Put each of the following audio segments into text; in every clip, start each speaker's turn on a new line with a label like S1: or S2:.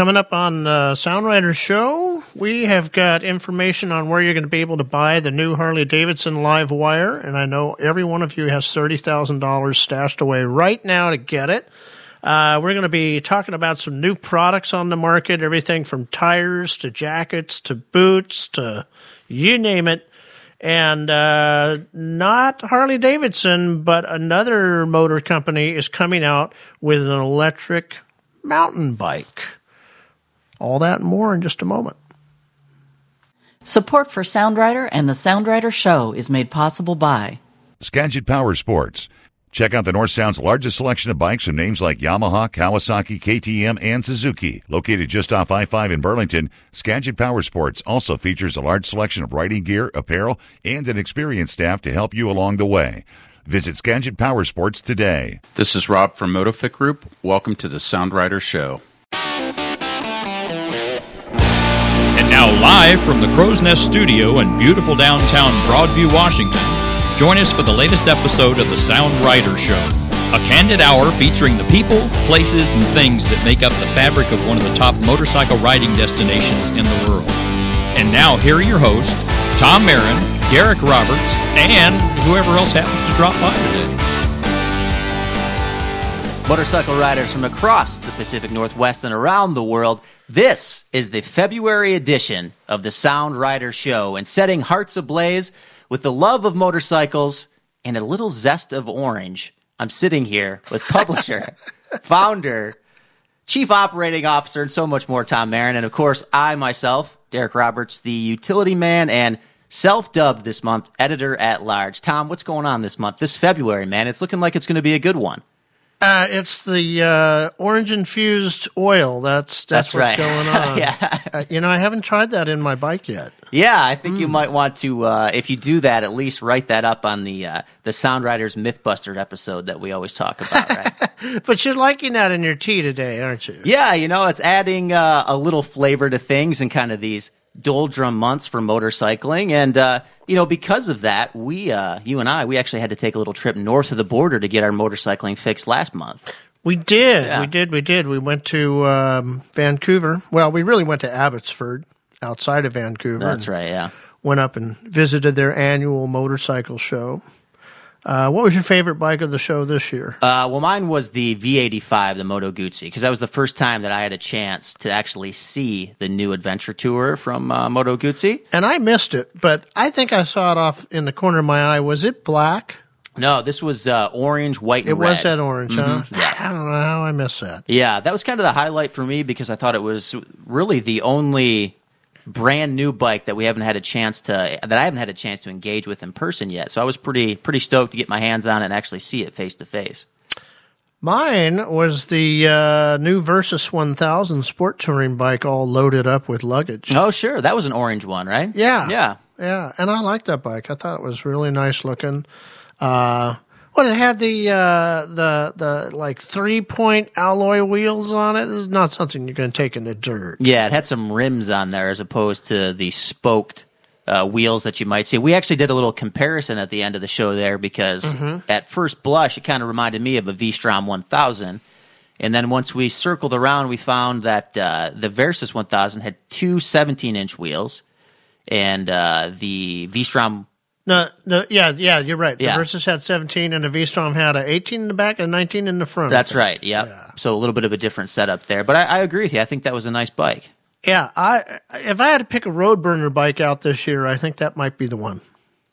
S1: Coming up on the Sound Rider Show, we have got information on where you're going to be able to buy the new Harley Davidson Live Wire, and I know every one of you has thirty thousand dollars stashed away right now to get it. Uh, we're going to be talking about some new products on the market, everything from tires to jackets to boots to you name it. And uh, not Harley Davidson, but another motor company is coming out with an electric mountain bike. All that and more in just a moment.
S2: Support for Sound Rider and the Sound Rider Show is made possible by
S3: Skagit Power Sports. Check out the North Sound's largest selection of bikes from names like Yamaha, Kawasaki, KTM, and Suzuki. Located just off I 5 in Burlington, Skagit Power Sports also features a large selection of riding gear, apparel, and an experienced staff to help you along the way. Visit Skagit Power Sports today.
S4: This is Rob from Motofit Group. Welcome to the Sound Rider Show.
S5: Now, live from the Crow's Nest Studio in beautiful downtown Broadview, Washington, join us for the latest episode of the Sound Rider Show. A candid hour featuring the people, places, and things that make up the fabric of one of the top motorcycle riding destinations in the world. And now, here are your hosts, Tom Mehren, Garrick Roberts, and whoever else happens to drop by today.
S6: Motorcycle riders from across the Pacific Northwest and around the world, this is the February edition of the Sound Rider Show and setting hearts ablaze with the love of motorcycles and a little zest of orange. I'm sitting here with publisher, founder, chief operating officer, and so much more, Tom Mehren. And of course, I myself, Derek Roberts, the utility man and self dubbed this month editor at large. Tom, what's going on this month? This February, man. It's looking like it's going to be a good one.
S1: Uh, it's the uh, orange infused oil. That's that's,
S6: That's
S1: what's
S6: right.
S1: going on.
S6: Yeah.
S1: Uh, you know, I haven't tried that in my bike yet.
S6: Yeah, I think you might want to, uh, if you do that, at least write that up on the uh, the Sound Riders MythBuster episode that we always talk about, right?
S1: But you're liking that in your tea today, aren't you?
S6: yeah, you know, it's adding uh, a little flavor to things and kind of these doldrum months for motorcycling, and uh, you know, because of that, we, uh, you and I, we actually had to take a little trip north of the border to get our motorcycling fixed last month.
S1: We did.
S6: Yeah.
S1: We did. We did. We went to um, Vancouver. Well, we really went to Abbotsford outside of Vancouver.
S6: That's right, yeah.
S1: Went up and visited their annual motorcycle show. Uh, what was your favorite bike of the show this year?
S6: Uh, well, mine was the V85, the Moto Guzzi, because that was the first time that I had a chance to actually see the new adventure tour from uh, Moto Guzzi.
S1: and I missed it, but I think I saw it off in the corner of my eye. Was it black?
S6: No, this was uh, orange, white, and
S1: It
S6: red.
S1: was that orange, huh?
S6: Yeah.
S1: I don't know how I missed that.
S6: Yeah, that was kind of the highlight for me because I thought it was really the only brand new bike that we haven't had a chance to that I haven't had a chance to engage with in person yet. So I was pretty pretty stoked to get my hands on it and actually see it face to face.
S1: Mine was the uh, new Versys 1000 sport touring bike, all loaded up with luggage.
S6: Oh, sure, that was an orange one, right?
S1: Yeah.
S6: yeah.
S1: Yeah, and I liked that bike. I thought it was really nice looking. Uh, well, it had the uh, the the like three point alloy wheels on it. This is not something you're going to take in the dirt.
S6: Yeah, it had some rims on there as opposed to the spoked uh, wheels that you might see. We actually did a little comparison at the end of the show there because at first blush, it kind of reminded me of a V-Strom 1000. And then once we circled around, we found that uh, the Versys 1000 had two 17 inch wheels, and uh, the V-Strom.
S1: No, no, yeah, yeah, you're right. The
S6: Yeah.
S1: Versys had 17, and the V-Strom had a 18 in the back and 19 in the front.
S6: That's right. Yep. So a little bit of a different setup there, but I, I agree with you. I think that was a nice bike.
S1: Yeah, I if I had to pick a road burner bike out this year, I think that might be the one.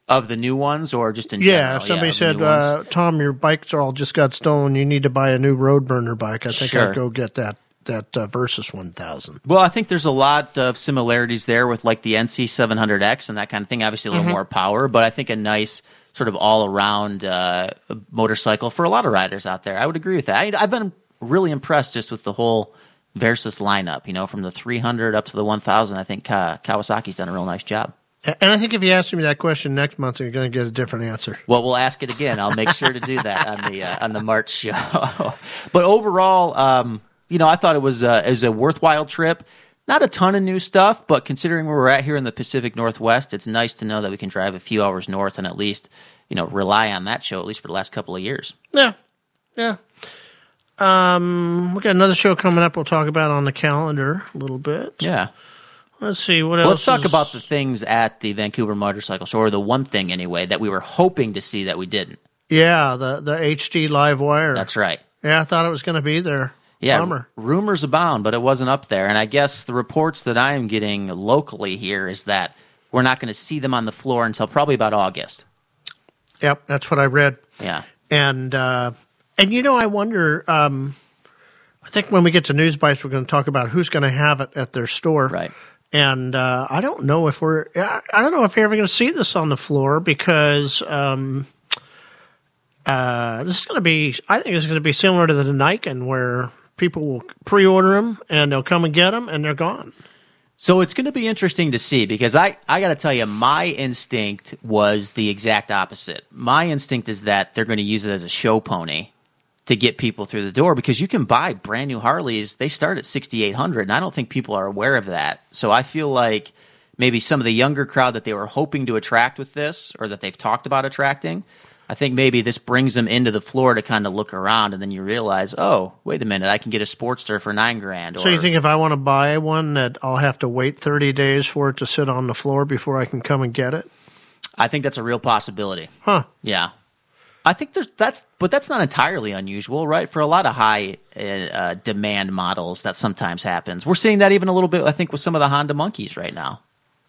S6: Of the new ones, or just in
S1: Yeah,
S6: general?
S1: if somebody
S6: the
S1: said, uh, "Tom, your bikes are all just got stolen. You need to buy a new road burner bike," I think
S6: Sure.
S1: I'd go get that that uh, Versys 1000.
S6: Well, I think there's a lot of similarities there with like the NC 700X and that kind of thing. Obviously, a little more power, but I think a nice sort of all around uh, motorcycle for a lot of riders out there. I would agree with that. I, I've been really impressed just with the whole Versys lineup. You know, from the 300 up to the 1000. I think Ka- Kawasaki's done a real nice job.
S1: And I think if you ask me that question next month, you're going to get a different answer.
S6: Well, we'll ask it again. I'll make sure to do that on the uh, on the March show. but overall, um, you know, I thought it was uh, it was a worthwhile trip. Not a ton of new stuff, but considering where we're at here in the Pacific Northwest, it's nice to know that we can drive a few hours north and at least you know rely on that show at least for the last couple of years.
S1: Yeah, yeah. Um, we got another show coming up. We'll talk about on the calendar a little bit.
S6: Yeah.
S1: Let's see what
S6: Well,
S1: else.
S6: let's talk
S1: is-
S6: about the things at the Vancouver Motorcycle Show, or the one thing anyway that we were hoping to see that we didn't.
S1: yeah the the HD live wire.
S6: That's right.
S1: yeah. I thought it was going to be there.
S6: Yeah,
S1: Bummer.
S6: rumors abound, but it wasn't up there. And I guess the reports that I am getting locally here is that we're not going to see them on the floor until probably about August.
S1: Yep, that's what I read.
S6: Yeah.
S1: And uh, and you know, I wonder. Um, I think when we get to news bites, we're going to talk about who's going to have it at their store.
S6: Right.
S1: And uh, I don't know if we're. I don't know if you're ever going to see this on the floor because um, uh, this is going to be. I think it's going to be similar to the Nikon, where people will pre-order them and they'll come and get them and they're gone.
S6: So it's going to be interesting to see because I, I got to tell you, my instinct was the exact opposite. My instinct is that they're going to use it as a show pony to get people through the door because you can buy brand new Harleys. They start at 6,800, and I don't think people are aware of that. So I feel like maybe some of the younger crowd that they were hoping to attract with this or that they've talked about attracting. I think maybe this brings them into the floor to kind of look around, and then you realize, oh, wait a minute, I can get a Sportster for nine grand. Or,
S1: So you think if I want to buy one, that I'll have to wait 30 days for it to sit on the floor before I can come and get it?
S6: I think that's a real possibility.
S1: Huh.
S6: Yeah. I think there's that's but that's not entirely unusual, right? For a lot of high uh, uh, demand models, that sometimes happens. We're seeing that even a little bit, I think, with some of the Honda Monkeys right now.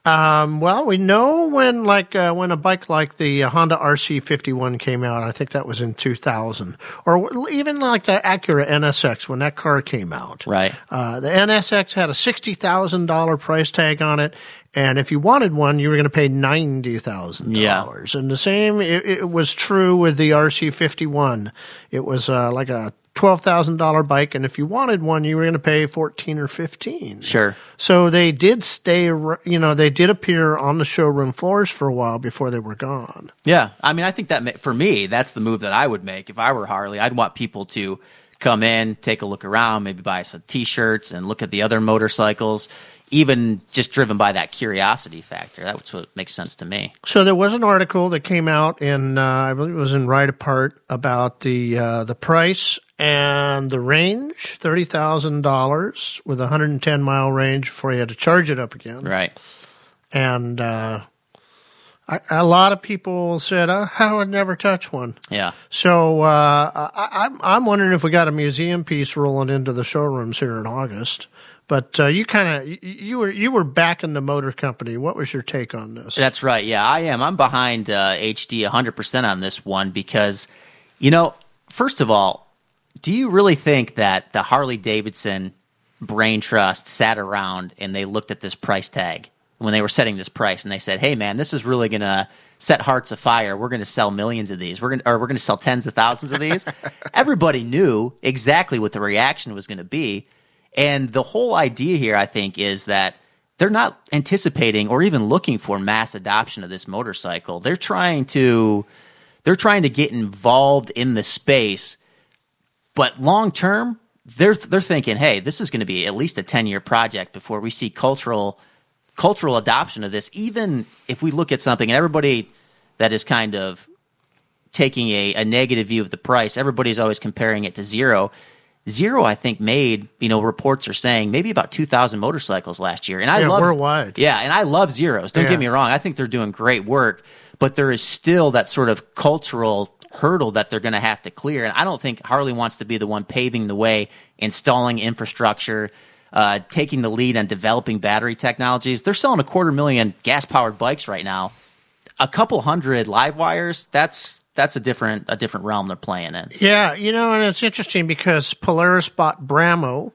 S1: Um, well, we know when like uh, when a bike like the Honda RC51 came out. I think that was in 2000, or even like the Acura NSX when that car came out.
S6: Right.
S1: Uh, the NSX had a sixty thousand dollar price tag on it, and if you wanted one, you were going to pay ninety thousand dollars. And the same, it, it was true with the RC51. It was uh, like a twelve thousand dollar bike, and if you wanted one, you were going to pay fourteen or fifteen.
S6: Sure.
S1: So they did stay, you know, they did appear on the showroom floors for a while before they were gone.
S6: Yeah. I mean, I think that for me, that's the move that I would make if I were Harley. I'd want people to come in, take a look around, maybe buy some T-shirts, and look at the other motorcycles. Even just driven by that curiosity factor, that's what makes sense to me.
S1: So there was an article that came out in, uh, I believe it was in RideApart about the uh, the price and the range, thirty thousand dollars with a hundred and ten mile range before you had to charge it up again.
S6: Right.
S1: And uh, I, a lot of people said, oh, I would never touch one.
S6: Yeah.
S1: So uh, I, I'm I'm wondering if we got a museum piece rolling into the showrooms here in August. But uh, you kind of you, you were you were back in the motor company. What was your take on this?
S6: That's right. Yeah, I am. I'm behind uh, HD 100% on this one because, you know, first of all, do you really think that the Harley Davidson brain trust sat around and they looked at this price tag when they were setting this price and they said, "Hey, man, this is really going to set hearts afire. We're going to sell millions of these. We're going to, or we're going to sell tens of thousands of these." Everybody knew exactly what the reaction was going to be, and the whole idea here, I think, is that they're not anticipating or even looking for mass adoption of this motorcycle. They're trying to they're trying to get involved in the space, but long term, they're they're thinking, hey, this is going to be at least a ten year project before we see cultural cultural adoption of this. Even if we look at something, and everybody that is kind of taking a, a negative view of the price, everybody's always comparing it to zero. Zero, I think, made you know reports are saying maybe about two thousand motorcycles last year, and I
S1: Yeah,
S6: love
S1: worldwide.
S6: Yeah, and I love zeros. Don't
S1: Yeah.
S6: get me wrong; I think they're doing great work, but there is still that sort of cultural hurdle that they're going to have to clear. And I don't think Harley wants to be the one paving the way, installing infrastructure, uh, taking the lead on developing battery technologies. They're selling a quarter million gas powered bikes right now. A couple hundred live wires. That's that's a different a different realm they're playing in.
S1: Yeah, you know, and it's interesting because Polaris bought Brammo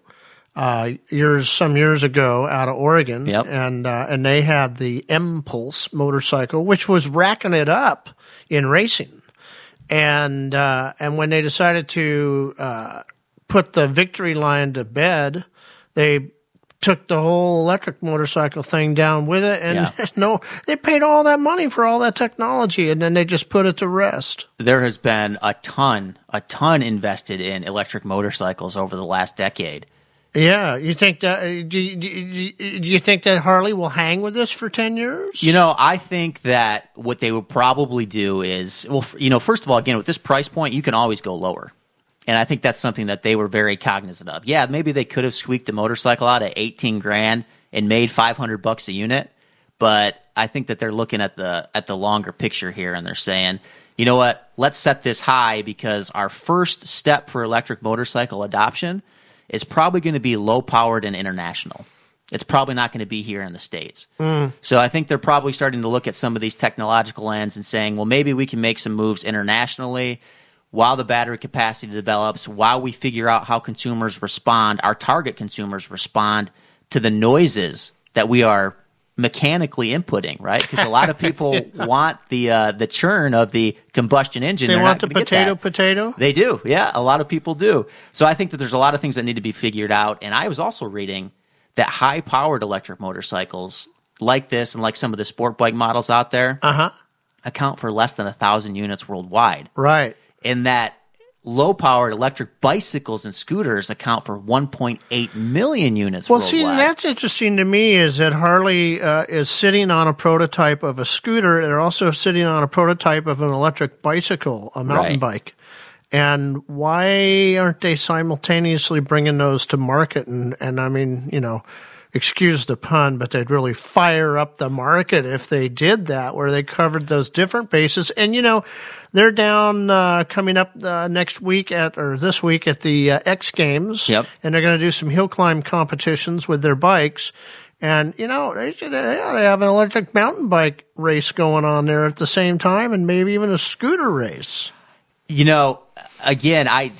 S1: uh, years some years ago out of Oregon,
S6: Yep.
S1: and uh, and they had the Empulse motorcycle, which was racking it up in racing, and uh, and when they decided to uh, put the Victory line to bed, they took the whole electric motorcycle thing down with it, and
S6: Yeah.
S1: no, they paid all that money for all that technology, and then they just put it to rest.
S6: There has been a ton, a ton invested in electric motorcycles over the last decade.
S1: Yeah, you think that? uh, Do do you, do you think that Harley will hang with this for ten years?
S6: You know, I think that what they would probably do is, well, you know, first of all, again, with this price point, you can always go lower. And I think that's something that they were very cognizant of. Yeah, maybe they could have squeaked the motorcycle out at 18 grand and made 500 bucks a unit, but I think that they're looking at the at the longer picture here and they're saying, "You know what? Let's set this high because our first step for electric motorcycle adoption is probably going to be low powered and international. It's probably not going to be here in the states. Mm. So I think they're probably starting to look at some of these technological ends and saying, well, maybe we can make some moves internationally while the battery capacity develops, while we figure out how consumers respond, our target consumers respond to the noises that we are mechanically inputting, right? Because a lot of people want the uh, the churn of the combustion engine.
S1: They
S6: They're
S1: want the
S6: not gonna get
S1: potato potato.
S6: They do. Yeah, a lot of people do. So I think that there's a lot of things that need to be figured out. And I was also reading that high powered electric motorcycles like this and like some of the sport bike models out there
S1: Uh huh.
S6: account for less than a thousand units worldwide.
S1: Right.
S6: And that low powered electric bicycles and scooters account for 1.8 million units
S1: Well,
S6: worldwide.
S1: see, that's interesting to me is that Harley uh, is sitting on a prototype of a scooter. They're also sitting on a prototype of an electric bicycle, a mountain
S6: Right.
S1: bike. And why aren't they simultaneously bringing those to market? And, and I mean, you know, excuse the pun, but they'd really fire up the market if they did that, where they covered those different bases. And, you know, they're down uh, coming up uh, next week at, or this week at the uh, X Games
S6: Yep.
S1: and they're going to do some hill climb competitions with their bikes. And you know they should they ought to have an electric mountain bike race going on there at the same time, and maybe even a scooter race.
S6: You know, again, I,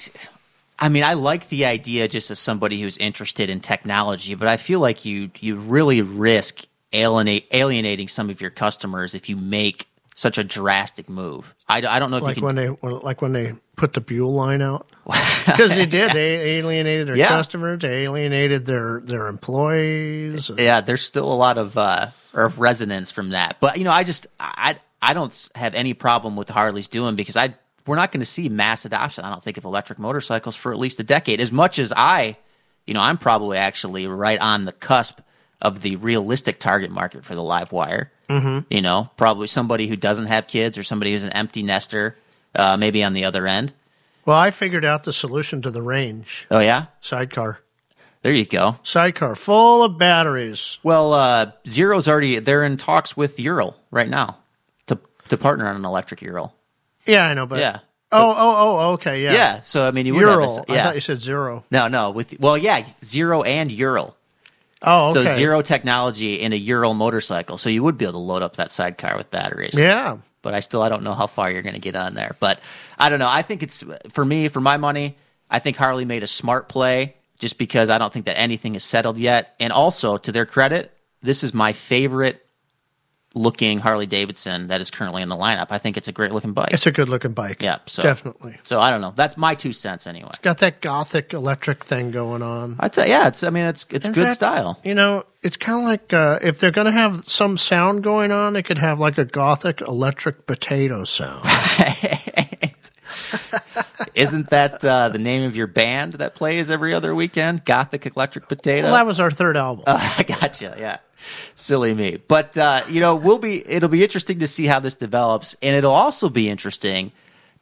S6: I mean, I like the idea just as somebody who's interested in technology, but I feel like you you really risk alienate, alienating some of your customers if you make such a drastic move. I, I don't know if
S1: Like
S6: you can.
S1: when they like when they put the Buell line out, because they did. They alienated their
S6: Yeah.
S1: customers. They alienated their their employees.
S6: yeah, there's still a lot of uh, of resonance from that. But you know, I just I I don't have any problem with Harley's doing because I we're not going to see mass adoption. I don't think of electric motorcycles for at least a decade. As much as I, you know, I'm probably actually right on the cusp of the realistic target market for the live wire. Mm-hmm. You know, probably somebody who doesn't have kids or somebody who's an empty nester, uh, maybe on the other end.
S1: Well, I figured out the solution to the range
S6: Oh yeah,
S1: sidecar.
S6: there you go.
S1: Sidecar full of batteries.
S6: Well, uh, Zero's already they're in talks with Ural right now to to partner on an electric Ural.
S1: Yeah, I know, but
S6: Yeah.
S1: Oh, oh, oh, oh, okay, yeah.
S6: Yeah. So I mean, you would have
S1: Ural. I
S6: yeah.
S1: thought you said zero.
S6: no, no. With well, yeah, Zero and Ural.
S1: Oh, okay.
S6: So Zero technology in a Ural motorcycle. So you would be able to load up that sidecar with batteries.
S1: Yeah.
S6: But I still I don't know how far you're going to get on there. But I don't know. I think it's for me for my money. I think Harley made a smart play just because I don't think that anything is settled yet. And also to their credit, this is my favorite looking Harley Davidson that is currently in the lineup. I think it's a great looking bike.
S1: It's a good looking bike.
S6: Yeah, so-
S1: definitely.
S6: so I don't know. That's my two cents anyway.
S1: Got that gothic electric thing going on.
S6: I tell yeah, it's I mean it's it's
S1: In
S6: good
S1: fact,
S6: style.
S1: You know, it's kind of like uh, if they're going to have some sound going on, they could have like a gothic electric potato sound.
S6: Isn't that uh, the name of your band that plays every other weekend? Gothic Electric Potato.
S1: well, that was our third album.
S6: I gotcha. Yeah, silly me. But uh, you know, we'll be. It'll be interesting to see how this develops, and it'll also be interesting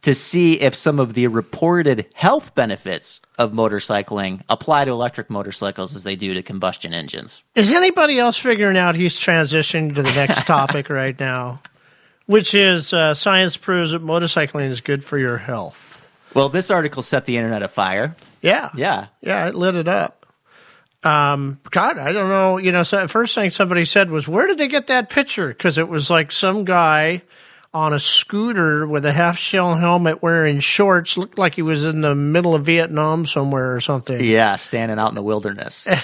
S6: to see if some of the reported health benefits of motorcycling apply to electric motorcycles as they do to combustion engines.
S1: Is anybody else figuring out he's transitioning to the next topic right now, which is uh, science proves that motorcycling is good for your health?
S6: Well, this article set the internet afire.
S1: Yeah.
S6: Yeah.
S1: Yeah, it lit it up. Um, God, I don't know. You know, so first thing somebody said was, "Where did they get that picture?" Because it was like some guy on a scooter with a half shell helmet, wearing shorts, looked like he was in the middle of Vietnam somewhere or something.
S6: Yeah, standing out in the wilderness.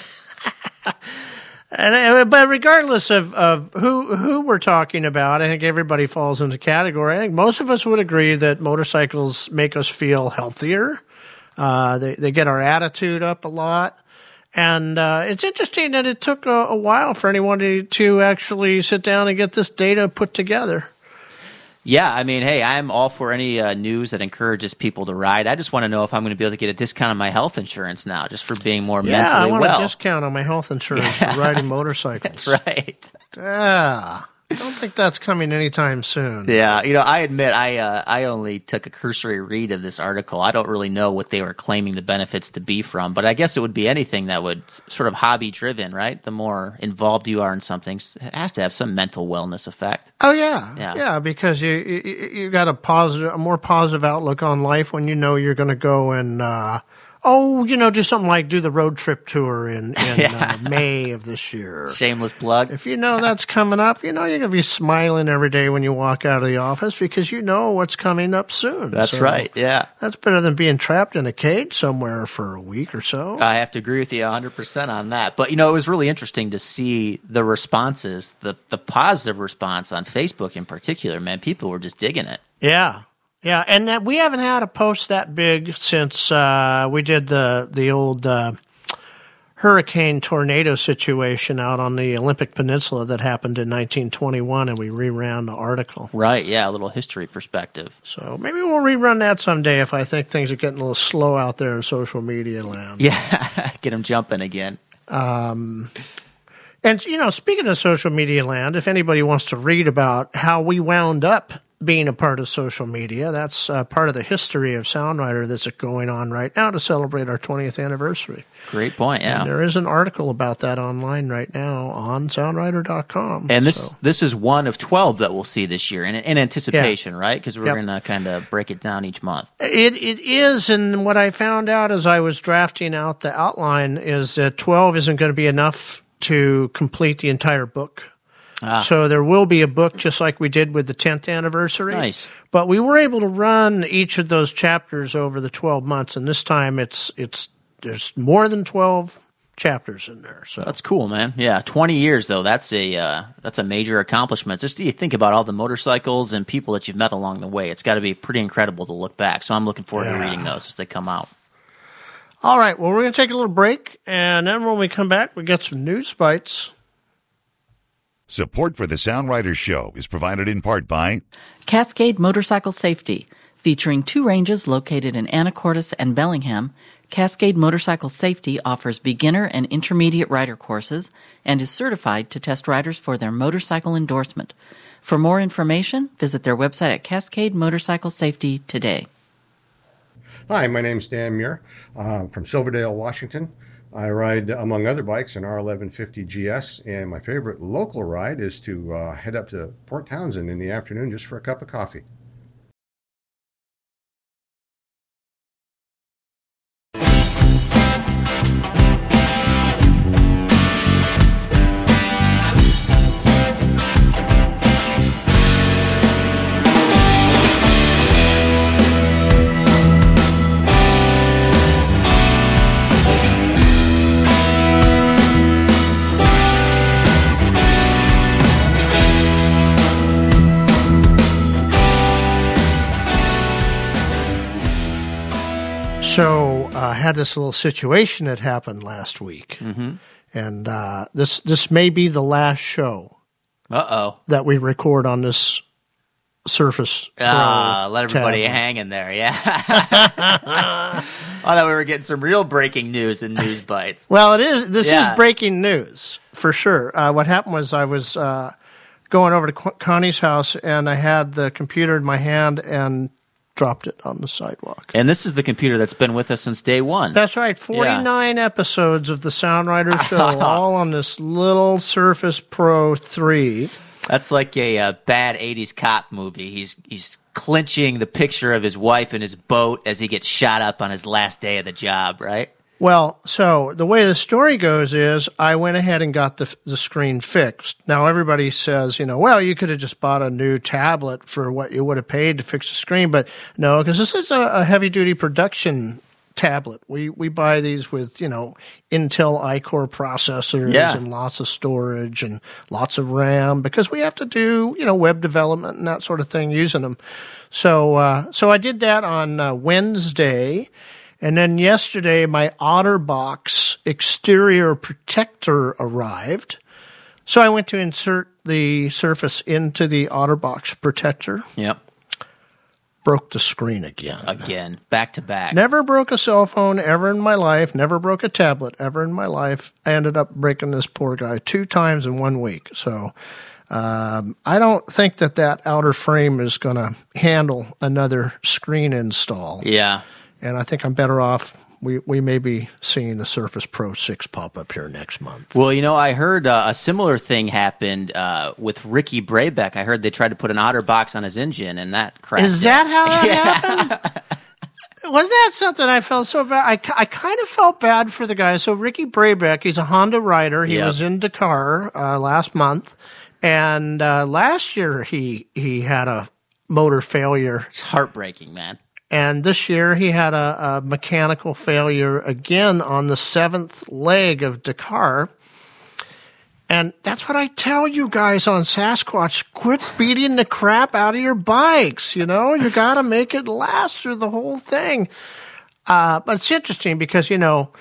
S1: And uh, but regardless of, of who who we're talking about, I think everybody falls into category. I think most of us would agree that motorcycles make us feel healthier. Uh, they they get our attitude up a lot, and uh, it's interesting that it took a, a while for anyone to, to actually sit down and get this data put together.
S6: Yeah, I mean, hey, I'm all for any uh, news that encourages people to ride. I just want to know if I'm going to be able to get a discount on my health insurance now, just for being more
S1: Yeah, I
S6: mentally
S1: want
S6: well.
S1: a discount on my health insurance for riding motorcycles.
S6: That's right.
S1: Ah, I don't think that's coming anytime soon.
S6: Yeah, you know, I admit I uh, I only took a cursory read of this article. I don't really know what they were claiming the benefits to be from, but I guess it would be anything that would sort of hobby driven, right? The more involved you are in something, it has to have some mental wellness effect.
S1: Oh yeah,
S6: Yeah.
S1: yeah, because you, you you got a positive, a more positive outlook on life when you know you're going to go and uh, oh, you know, do something like do the road trip tour in in uh, May of this year.
S6: Shameless plug.
S1: If you know that's coming up, you know you're going to be smiling every day when you walk out of the office because you know what's coming up soon.
S6: That's
S1: So
S6: right. Yeah.
S1: That's better than being trapped in a cage somewhere for a week or so.
S6: I have to agree with you 100% on that. But, you know, it was really interesting to see the responses, the, the positive response on Facebook in particular, man. People were just digging it.
S1: Yeah, yeah, and that, we haven't had a post that big since uh, we did the the old uh, hurricane tornado situation out on the Olympic Peninsula that happened in 1921, and we reran the article.
S6: Right. Yeah. A little history perspective.
S1: So maybe we'll rerun that someday if I think things are getting a little slow out there in social media land.
S6: Yeah. Get them jumping again.
S1: Um, And you know, speaking of social media land, if anybody wants to read about how we wound up being a part of social media, that's uh, part of the history of Sound Rider that's going on right now to celebrate our 20th anniversary.
S6: Great point. Yeah.
S1: There is an article about that online right now on soundrider.com.
S6: And this
S1: So-
S6: this is one of twelve that we'll see this year in, in anticipation, right? Because we're
S1: Yep.
S6: going to kind of break it down each month.
S1: It it is, and what I found out as I was drafting out the outline is that twelve isn't going to be enough to complete the entire book.
S6: Ah.
S1: So there will be a book just like we did with the tenth anniversary.
S6: Nice.
S1: But we were able to run each of those chapters over the twelve months, and this time it's it's there's more than twelve chapters in there. So
S6: That's cool, man. Yeah, twenty years though. That's a uh, that's a major accomplishment. Just you think about all the motorcycles and people that you've met along the way. It's got to be pretty incredible to look back. So I'm looking forward to reading those as they come out.
S1: all right, well we're going to take a little break, and then when we come back, we get some news bites.
S3: Support for the Sound Rider Show is provided in part by
S2: Cascade Motorcycle Safety, featuring two ranges located in Anacortes and Bellingham. Cascade Motorcycle Safety offers beginner and intermediate rider courses and is certified to test riders for their motorcycle endorsement. For more information, visit their website at Cascade Motorcycle Safety today.
S7: Hi, my name is Dan Muir uh, from Silverdale, Washington. I ride, among other bikes, an R1150 GS, and my favorite local ride is to uh, head up to Port Townsend in the afternoon just for a cup of coffee.
S1: Had this little situation that happened last week, mm-hmm. and uh, this this may be the last show
S6: Uh oh.
S1: that we record on this Surface.
S6: Ah, let everybody
S1: tablet.
S6: hang in there. Yeah. I thought we were getting some real breaking news and news bites.
S1: Well, it is. This
S6: Yeah.
S1: is breaking news for sure. Uh, what happened was I was uh, going over to Connie's house, and I had the computer in my hand and dropped it on the sidewalk.
S6: And this is the computer that's been with us since day one.
S1: That's right. 49 episodes of the Sound Rider Show, all on this little Surface Pro 3.
S6: That's like a, uh bad '80s cop movie. He's he's clinching the picture of his wife in his boat as he gets shot up on his last day of the job. Right?
S1: Well, so the way the story goes is I went ahead and got the, the screen fixed. Now, everybody says, you know, well, you could have just bought a new tablet for what you would have paid to fix the screen. But no, because this is a, a heavy duty production tablet. We, we buy these with, you know, Intel iCore processors
S6: Yeah.
S1: and lots of storage and lots of RAM because we have to do, you know, web development and that sort of thing using them. So, uh, so I did that on uh, Wednesday. And then yesterday, my OtterBox exterior protector arrived. So I went to insert the Surface into the OtterBox protector.
S6: Yep.
S1: Broke the screen again.
S6: Again, back to back.
S1: Never broke a cell phone ever in my life. Never broke a tablet ever in my life. I ended up breaking this poor guy two times in one week. So Um, I don't think that that outer frame is going to handle another screen install.
S6: Yeah.
S1: And I think I'm better off. We, we may be seeing a Surface Pro 6 pop up here next month.
S6: Well, you know, I heard uh, a similar thing happened uh, with Ricky Brabec. I heard they tried to put an OtterBox on his engine, and that crashed.
S1: Is that how that happened? Was that something I felt so bad? I, I kind of felt bad for the guy. So Ricky Brabec, he's a Honda rider. He
S6: Yep.
S1: was in Dakar uh, last month, and uh, last year he he had a motor failure,
S6: It's heartbreaking, man.
S1: And this year he had a, a mechanical failure again on the seventh leg of Dakar. And that's what I tell you guys on Sasquatch. Quit beating the crap out of your bikes. You know, you got to make it last through the whole thing. Uh, but it's interesting because, you know,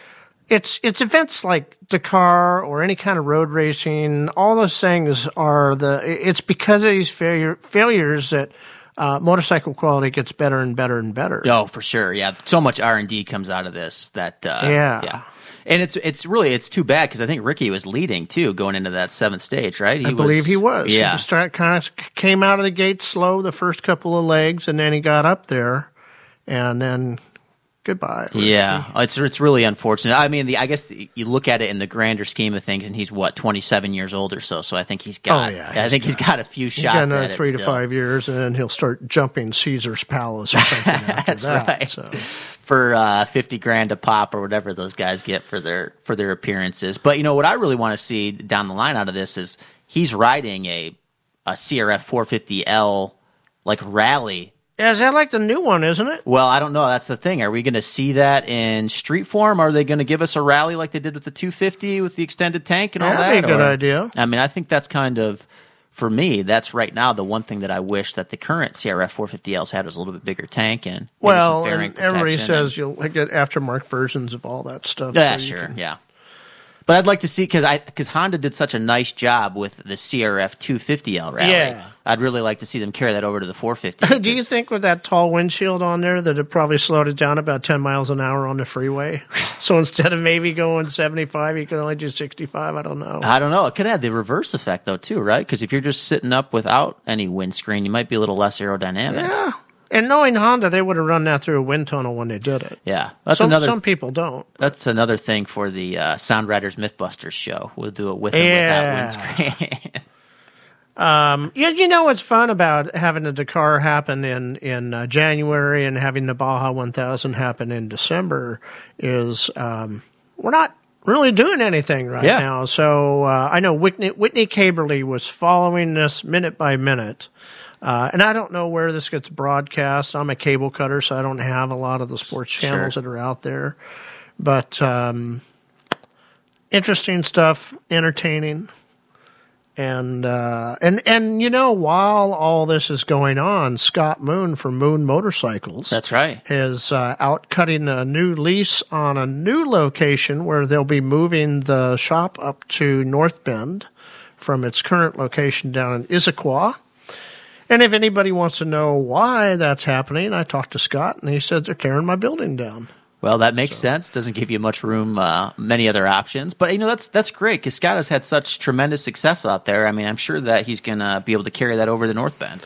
S1: it's, it's events like Dakar or any kind of road racing. All those things are the, it's because of these failure, failures that, uh, motorcycle quality gets better and better and better.
S6: Oh, for sure. Yeah, so much R and D comes out of this that. Uh,
S1: Yeah.
S6: yeah. And it's it's really it's too bad because I think Ricky was leading too going into that seventh stage, right? He
S1: I believe he was.
S6: Yeah.
S1: He start, kind of came out of the gate slow the first couple of legs, and then he got up there, and then goodbye.
S6: Yeah, it's it's really unfortunate. I mean, the I guess the, you look at it in the grander scheme of things, and he's what twenty seven years old or so. So I think he's got.
S1: Oh, yeah,
S6: I
S1: he's
S6: think he's got a few shots.
S1: got another
S6: at it
S1: three to
S6: still.
S1: five years, and then he'll start jumping Caesar's Palace or something after
S6: That's
S1: that.
S6: right.
S1: So.
S6: for uh, fifty grand a pop or whatever those guys get for their for their appearances. But you know what I really want to see down the line out of this is he's riding a a CRF 450L like rally.
S1: Yeah, is that like the new one, isn't it?
S6: Well, I don't know. That's the thing. Are we going to see that in street form? Are they going to give us a rally like they did with the 250 with the extended tank and all
S1: That'd
S6: that?
S1: be a good
S6: Or-
S1: idea.
S6: I mean, I think that's kind of for me. That's right now the one thing that I wish that the current CRF 450Ls had was a little bit bigger tank and
S1: Well, and everybody says you'll get aftermarket versions of all that stuff.
S6: Yeah,
S1: so
S6: sure,
S1: can-
S6: yeah. But I'd like to see because I because Honda did such a nice job with the CRF 250L rally.
S1: Yeah.
S6: I'd really like to see them carry that over to the 450.
S1: Do you think with that tall windshield on there that it probably slowed it down about 10 miles an hour on the freeway? so instead of maybe going 75, you could only do 65. I don't know.
S6: I don't know. It could have the reverse effect though too, right? Because if you're just sitting up without any windscreen, you might be a little less aerodynamic.
S1: yeah. And knowing Honda, they would have run that through a wind tunnel when they did it.
S6: Yeah, that's
S1: some,
S6: another.
S1: some people don't.
S6: that's another thing for the uh, Sound Riders MythBusters show. We'll do it with and
S1: Yeah.
S6: without windscreen.
S1: um, Yeah, you know what's fun about having the Dakar happen in in uh, January and having the Baja 1000 happen in December is um, we're not really doing anything right
S6: Yeah.
S1: now. So uh, I know Whitney, Whitney Caberly was following this minute by minute. Uh, and I don't know where this gets broadcast. I'm a cable cutter, so I don't have a lot of the sports channels
S6: Sure.
S1: that are out there. But um, interesting stuff, entertaining and uh, and and you know while all this is going on, Scott Moon from Moon Motorcycles
S6: that's right.
S1: is uh, out cutting a new lease on a new location where they'll be moving the shop up to North Bend from its current location down in Issaquah. And if anybody wants to know why that's happening, I talked to Scott and he said they're tearing my building down.
S6: Well, that makes sense. Doesn't give you much room, uh, many other options. But you know that's that's great because Scott has had such tremendous success out there. I mean, I'm sure that he's gonna be able to carry that over the North Bend.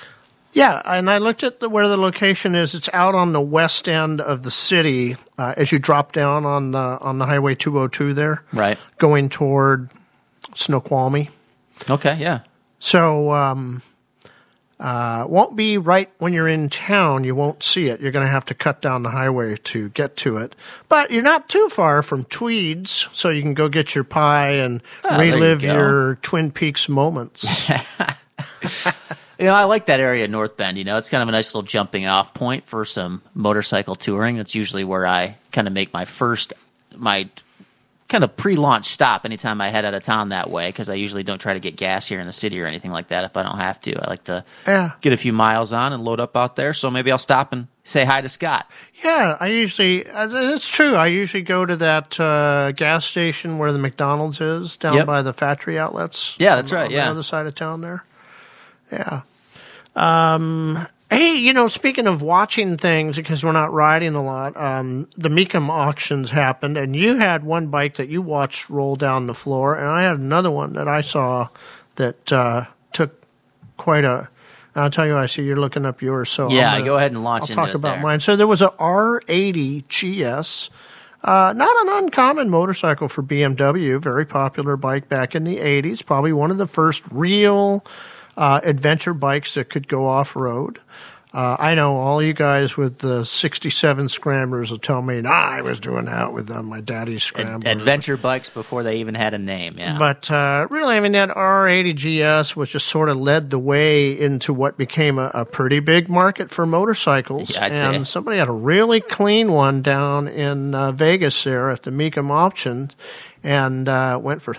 S1: Yeah, and I looked at the, where the location is. It's out on the west end of the city uh, as you drop down on the on the Highway 202 there,
S6: Right.
S1: going toward Snoqualmie.
S6: Okay. Yeah.
S1: So um, uh, won't be right when you're in town. You won't see it. You're going to have to cut down the highway to get to it. But you're not too far from Twede's, so you can go get your pie and
S6: Ah, there you
S1: relive your Twin Peaks moments.
S6: You know, I like that area, North Bend. You know, it's kind of a nice little jumping off point for some motorcycle touring. That's usually where I kind of make my first, my kind of pre-launch stop anytime I head out of town that way because I usually don't try to get gas here in the city or anything like that if I don't have to. I like to
S1: Yeah.
S6: get a few miles on and load up out there. So maybe I'll stop and say hi to Scott.
S1: Yeah, I usually, uh, it's true. I usually go to that uh, gas station where the McDonald's is down
S6: Yep.
S1: by the factory outlets.
S6: Yeah, that's
S1: on-
S6: right,
S1: On
S6: yeah.
S1: the other side of town there. Yeah. Um, hey, you know, speaking of watching things, because we're not riding a lot, um, the Mecum auctions happened, and you had one bike that you watched roll down the floor, and I had another one that I saw that uh, took quite a. I'll tell you, I see you're looking up yours. So
S6: Yeah,
S1: gonna-
S6: go ahead and launch
S1: I'll talk about
S6: there.
S1: mine. So there was a R80 GS. Uh, not an uncommon motorcycle for BMW. Very popular bike back in the 80s. Probably one of the first real uh, adventure bikes that could go off road. Uh, I know all you guys with the 67 scramblers will tell me, nah, I was doing that with uh, my daddy's
S6: Ad-
S1: scrambler.
S6: adventure bikes before they even had a name. Yeah.
S1: But uh, really, I mean, that R80 GS was just sort of led the way into what became a, a pretty big market for motorcycles.
S6: Yeah, I'd
S1: and somebody had a really clean one down in uh, Vegas there at the Mecum Auction and uh, went for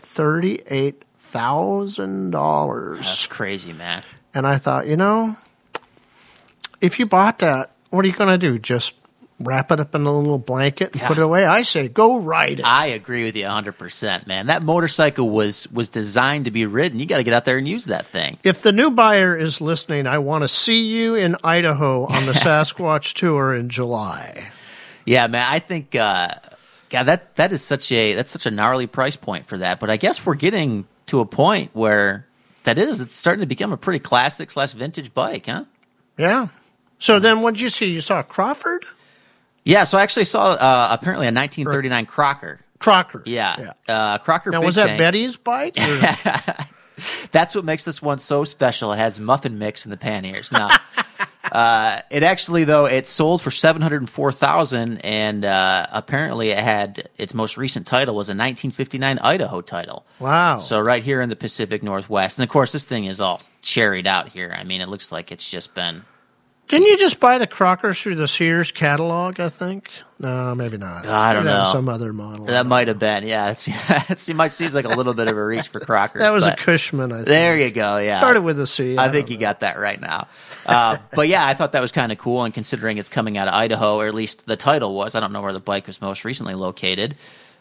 S1: $38,000.
S6: That's crazy, man.
S1: And I thought, you know, if you bought that, what are you going to do? Just wrap it up in a little blanket and
S6: Yeah.
S1: put it away? I say, go ride it.
S6: I agree with you 100%, man. That motorcycle was was designed to be ridden. You got to get out there and use that thing.
S1: If the new buyer is listening, I want to see you in Idaho on the Sasquatch tour in July.
S6: Yeah, man. I think, uh, God, that that is such a that's such a gnarly price point for that. But I guess we're getting to a point where that is it's starting to become a pretty classic slash vintage bike, huh?
S1: Yeah. So then, what did you see? You saw Crawford,
S6: Yeah. So I actually saw uh, apparently a 1939 Crocker.
S1: Crocker.
S6: Yeah, Uh, Crocker.
S1: Now,
S6: big
S1: was that
S6: tank.
S1: Betty's bike?
S6: That's what makes this one so special. It has muffin mix in the panniers. Now, uh, it actually though it sold for seven hundred and four thousand, and uh, apparently it had its most recent title was a nineteen fifty nine Idaho title.
S1: wow.
S6: So right here in the Pacific Northwest, and of course this thing is all cherried out here. I mean, it looks like it's just been.
S1: Didn't you just buy the Crockers through the Sears catalog? I think. No, maybe not.
S6: I don't know.
S1: Some other model.
S6: That might have been, yeah. It's, it's, it might seem like a little bit of a reach for Crockers.
S1: That was a Cushman. I think.
S6: There you go. Yeah,
S1: Started with a C.
S6: I
S1: I
S6: think you got that right now. Uh, but yeah, I thought that was kind of cool. And considering it's coming out of Idaho, or at least the title was, I don't know where the bike was most recently located.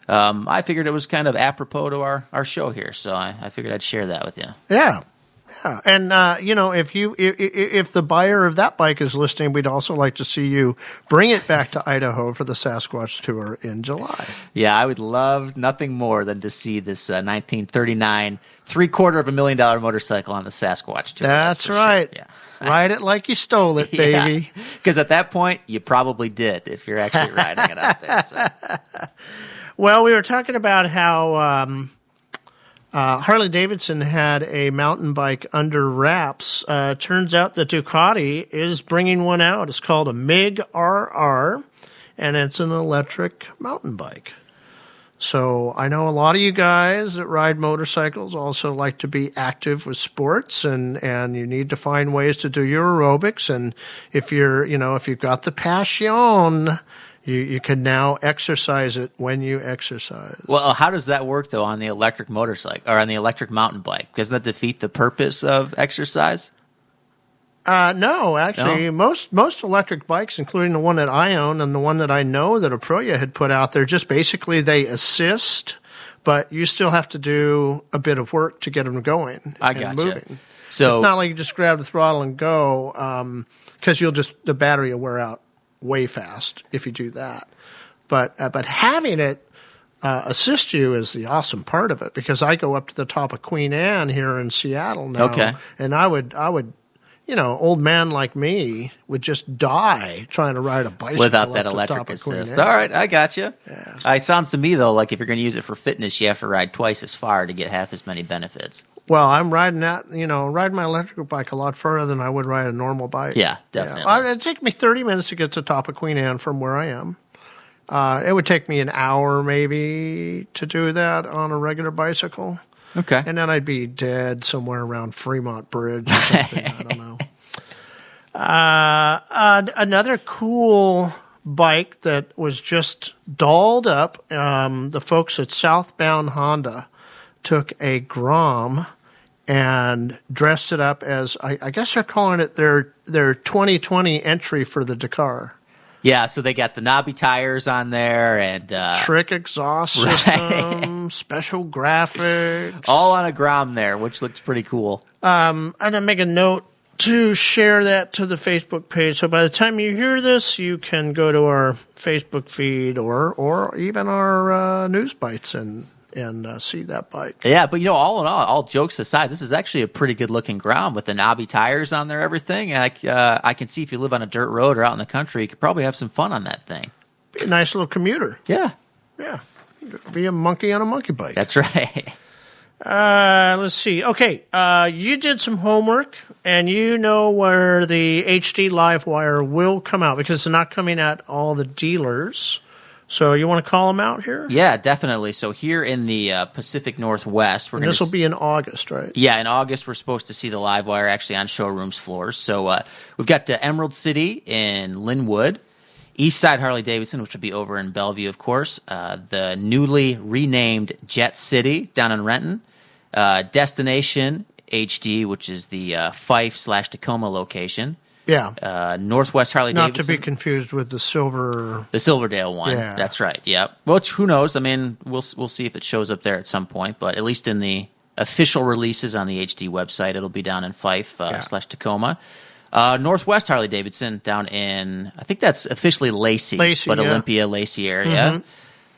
S6: Um, I figured it was kind of apropos to our, our show here, so I, I figured I'd share that with you.
S1: Yeah. Yeah. And uh, you know, if you if, if the buyer of that bike is listening, we'd also like to see you bring it back to Idaho for the Sasquatch tour in July.
S6: Yeah, I would love nothing more than to see this uh, 1939 three quarter of a million dollar motorcycle on the Sasquatch tour.
S1: That's,
S6: sure.
S1: right.
S6: Yeah.
S1: Ride it like you stole it, baby.
S6: Because at that point, you probably did if you're actually riding it out there. So.
S1: Well, we were talking about how um, uh, Harley Davidson had a mountain bike under wraps. Uh, turns out that Ducati is bringing one out. It's called a MiG RR, and it's an electric mountain bike. So I know a lot of you guys that ride motorcycles also like to be active with sports and, and you need to find ways to do your aerobics. And if you're, you know, if you've got the passion, you, you can now exercise it when you exercise.
S6: Well, how does that work though on the electric motorcycle or on the electric mountain bike? Doesn't that defeat the purpose of exercise?
S1: Uh, no, actually,
S6: No?
S1: most most electric bikes, including the one that I own and the one that I know that Aprilia had put out there, just basically they assist, but you still have to do a bit of work to get them going
S6: I
S1: and
S6: gotcha.
S1: moving.
S6: So
S1: It's not like you just grab the throttle and go, because you'll just the battery will wear out way fast if you do that. But uh, but having it uh, assist you is the awesome part of it because I go up to the top of Queen Anne here in Seattle now,
S6: Okay.
S1: and I would I would. You know, old man like me would just die trying to ride a bicycle
S6: without that electric assist. All right, I got you. Uh, it sounds to me though like if you're going to use it for fitness, you have to ride twice as far to get half as many benefits.
S1: Well, I'm riding that, you know, riding my electrical bike a lot further than I would ride a normal bike.
S6: Yeah, definitely.
S1: Yeah. It'd take me 30 minutes to get to the top of Queen Anne from where I am. Uh, it would take me an hour maybe to do that on a regular bicycle.
S6: Okay.
S1: And then I'd be dead somewhere around Fremont Bridge or something. I don't know. Uh, uh, another cool bike that was just dolled up. Um, the folks at Southbound Honda took a Grom and dressed it up as I, I guess they're calling it their their 2020 entry for the Dakar.
S6: yeah, so they got the knobby tires on there and uh,
S1: Trick exhaust system, special graphics.
S6: all on a Grom there, which looks pretty cool.
S1: I'm going to make a note to share that to the Facebook page. So by the time you hear this, you can go to our Facebook feed or or even our uh, news bites and and uh, see that bike.
S6: Yeah, but you know, all in all, all jokes aside, this is actually a pretty good looking Grom with the knobby tires on there, everything. I, uh, I can see if you live on a dirt road or out in the country, you could probably have some fun on that thing.
S1: Be a nice little commuter.
S6: Yeah,
S1: Yeah, be a monkey on a monkey bike.
S6: that's right.
S1: Uh, let's see. Okay, uh, you did some homework, and you know where the HD Live Wire will come out because it's not coming at all the dealers. So you want to call them out here?
S6: yeah, definitely. So here in the uh, Pacific Northwest, we're going
S1: this will be in August, right?
S6: Yeah, in August we're supposed to see the live wire actually on showrooms floors. So uh, we've got uh, Emerald City in Lynnwood, East Side Harley Davidson, which will be over in Bellevue, of course. Uh, the newly renamed Jet City down in Renton, uh, Destination HD, which is the uh, Fife slash Tacoma location.
S1: Yeah.
S6: Uh, Northwest Harley Davidson.
S1: not
S6: Davidson.
S1: to be confused with the silver.
S6: The Silverdale one.
S1: Yeah.
S6: That's right. Yep. Well, who knows? I mean, we'll we'll see if it shows up there at some point. But at least in the official releases on the HD website, it'll be down in Fife uh,
S1: Yeah.
S6: slash Tacoma. Uh, Northwest Harley Davidson down in I think that's officially Lacey,
S1: Lacey,
S6: but
S1: yeah. Mm-hmm.
S6: Olympia Lacey area.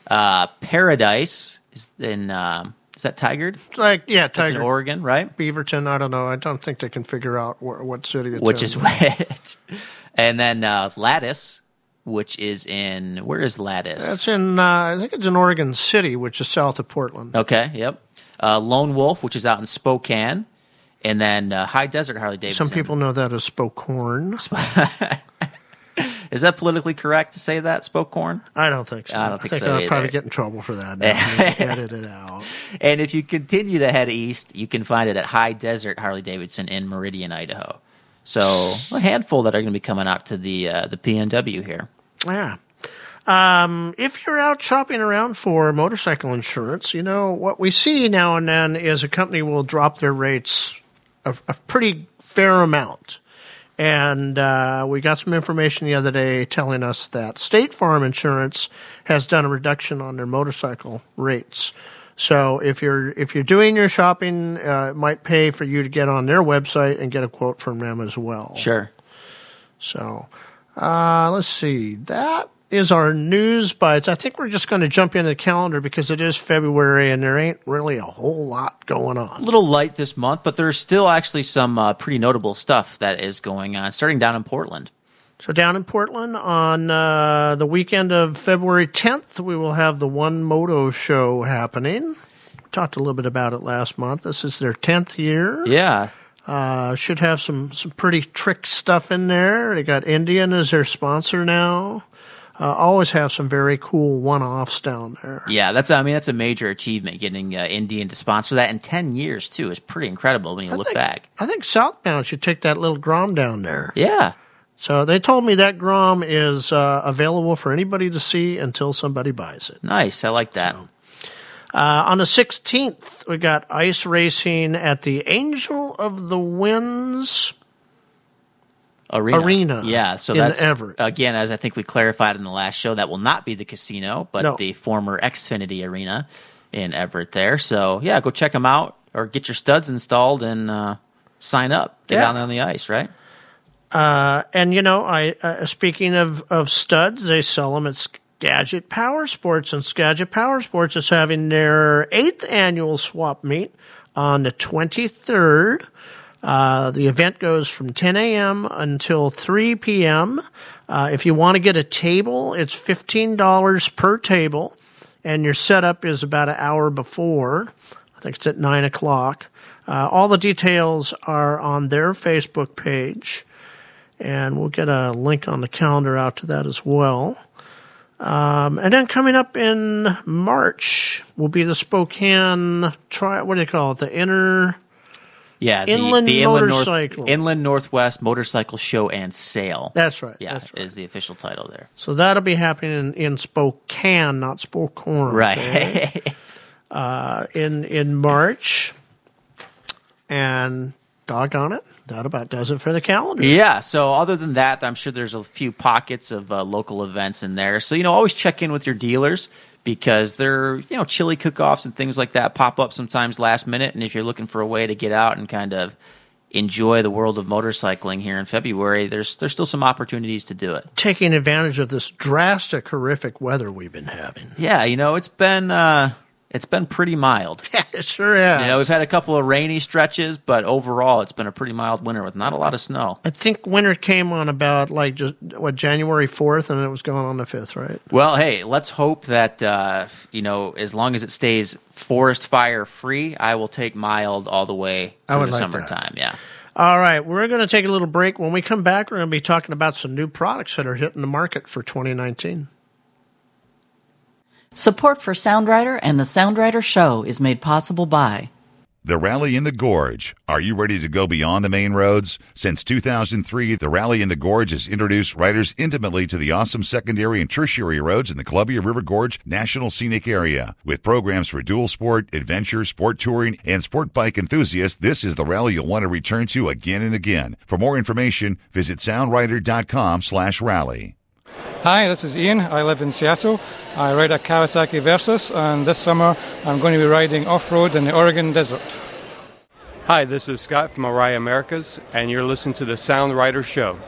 S6: Uh, Paradise is in um, is that Tigard?
S1: It's like, yeah,
S6: That's in
S1: Tigard.
S6: Oregon, right?
S1: Beaverton, I don't know. I don't think they can figure out wh- what city it's
S6: Which
S1: in.
S6: is which? and then uh, Latus, which is in where is Latus?
S1: That's in, uh, I think it's in Oregon City, which is south of Portland.
S6: Okay, yep. Uh, Lone Wolf, which is out in Spokane, and then uh, High Desert Harley Davidson.
S1: Some people know that as Spokehorn.
S6: is that politically correct to say that Spokane?
S1: I don't think so.
S6: I don't think so
S1: I'll
S6: either.
S1: probably get in trouble for that. Edit it out.
S6: And if you continue to head east, you can find it at High Desert Harley Davidson in Meridian, Idaho. So a handful that are going to be coming out to the uh, the PNW here.
S1: Yeah. Um, if you're out shopping around for motorcycle insurance, you know, what we see now and then is a company will drop their rates a, a pretty fair amount. And uh, we got some information the other day telling us that State Farm Insurance has done a reduction on their motorcycle rates. So if you're if you're doing your shopping, uh, it might pay for you to get on their website and get a quote from them as well.
S6: Sure.
S1: So, uh, let's see. That is our news bites. I think we're just going to jump into the calendar because it is February and there ain't really a whole lot going on.
S6: A little light this month, but there's still actually some uh, pretty notable stuff that is going on, starting down in Portland.
S1: So, down in Portland on uh, the weekend of February 10th, we will have the One Moto show happening. We talked a little bit about it last month. This is their 10th year.
S6: Yeah.
S1: Uh, should have some, some pretty trick stuff in there. They got Indian as their sponsor now. Uh, always have some very cool one offs down there.
S6: Yeah, that's I mean that's a major achievement getting uh, Indian to sponsor that in 10 years too is pretty incredible when you
S1: I
S6: look
S1: think-
S6: back.
S1: I think Southbound should take that little Grom down there.
S6: Yeah.
S1: So they told me that Grom is uh, available for anybody to see until somebody buys it.
S6: Nice. I like that.
S1: Uh, on the 16th, we got ice racing at the Angel of the Winds.
S6: Arena.
S1: Arena
S6: Yeah, so that's
S1: Everett.
S6: again as I think we clarified in the last show that will not be the casino, but
S1: No.
S6: the former Xfinity Arena in Everett there. So, yeah, go check them out or get your studs installed and uh, sign up. Get
S1: Yeah.
S6: down there on the ice, right?
S1: Uh, and you know, I uh, speaking of, of studs, they sell them at Skagit Power Sports, and Skagit Power Sports is having their eighth annual swap meet on the 23rd. Uh, the event goes from 10 a.m. until 3 p.m. Uh, if you want to get a table, it's $15 per table, and your setup is about an hour before. I think it's at 9 o'clock. Uh, all the details are on their Facebook page and we'll get a link on the calendar out to that as well. Um, and then coming up in March will be the Spokane try. What do they call it? The inner.
S6: Yeah, the
S1: Inland
S6: the Inland,
S1: Motorcycle.
S6: North, Inland Northwest Motorcycle Show and Sale.
S1: That's right.
S6: yeah,
S1: that's right.
S6: is the official title there.
S1: So that'll be happening in, in Spokane, not Spokane. okay?
S6: Right.
S1: Uh, in in March, and doggone it, that about does it for the calendar.
S6: Yeah. So other than that, I'm sure there's a few pockets of uh, local events in there. So you know, always check in with your dealers because they're you know chili cook-offs and things like that pop up sometimes last minute. And if you're looking for a way to get out and kind of enjoy the world of motorcycling here in February, there's there's still some opportunities to do it.
S1: Taking advantage of this drastic, horrific weather we've been having.
S6: Yeah, you know, it's been uh, it's been pretty mild.
S1: Yeah, it sure has.
S6: You know, we've had a couple of rainy stretches, but overall, it's been a pretty mild winter with not a lot of snow.
S1: I think winter came on about like just what January fourth, and it was going on the fifth, right?
S6: Well, hey, let's hope that uh, you know, as long as it stays forest fire free, I will take mild all the way
S1: would
S6: the
S1: like
S6: summertime. Yeah.
S1: All right, we're going to take a little break. When we come back, we're going to be talking about some new products that are hitting the market for 2019.
S2: Support for Sound Rider and the Sound Rider Show is made possible by
S3: The Rally in the Gorge. Are you ready to go beyond the main roads? Since 2003, the Rally in the Gorge has introduced riders intimately to the awesome secondary and tertiary roads in the Columbia River Gorge National Scenic Area. With programs for dual sport, adventure, sport touring, and sport bike enthusiasts, this is the rally you'll want to return to again and again. For more information, visit soundrider.com slash rally.
S8: Hi, this is Ian. I live in Seattle. I ride a Kawasaki Versys, and this summer I'm going to be riding off road in the Oregon desert.
S9: Hi, this is Scott from Orion Americas, and you're listening to the Sound Rider Show.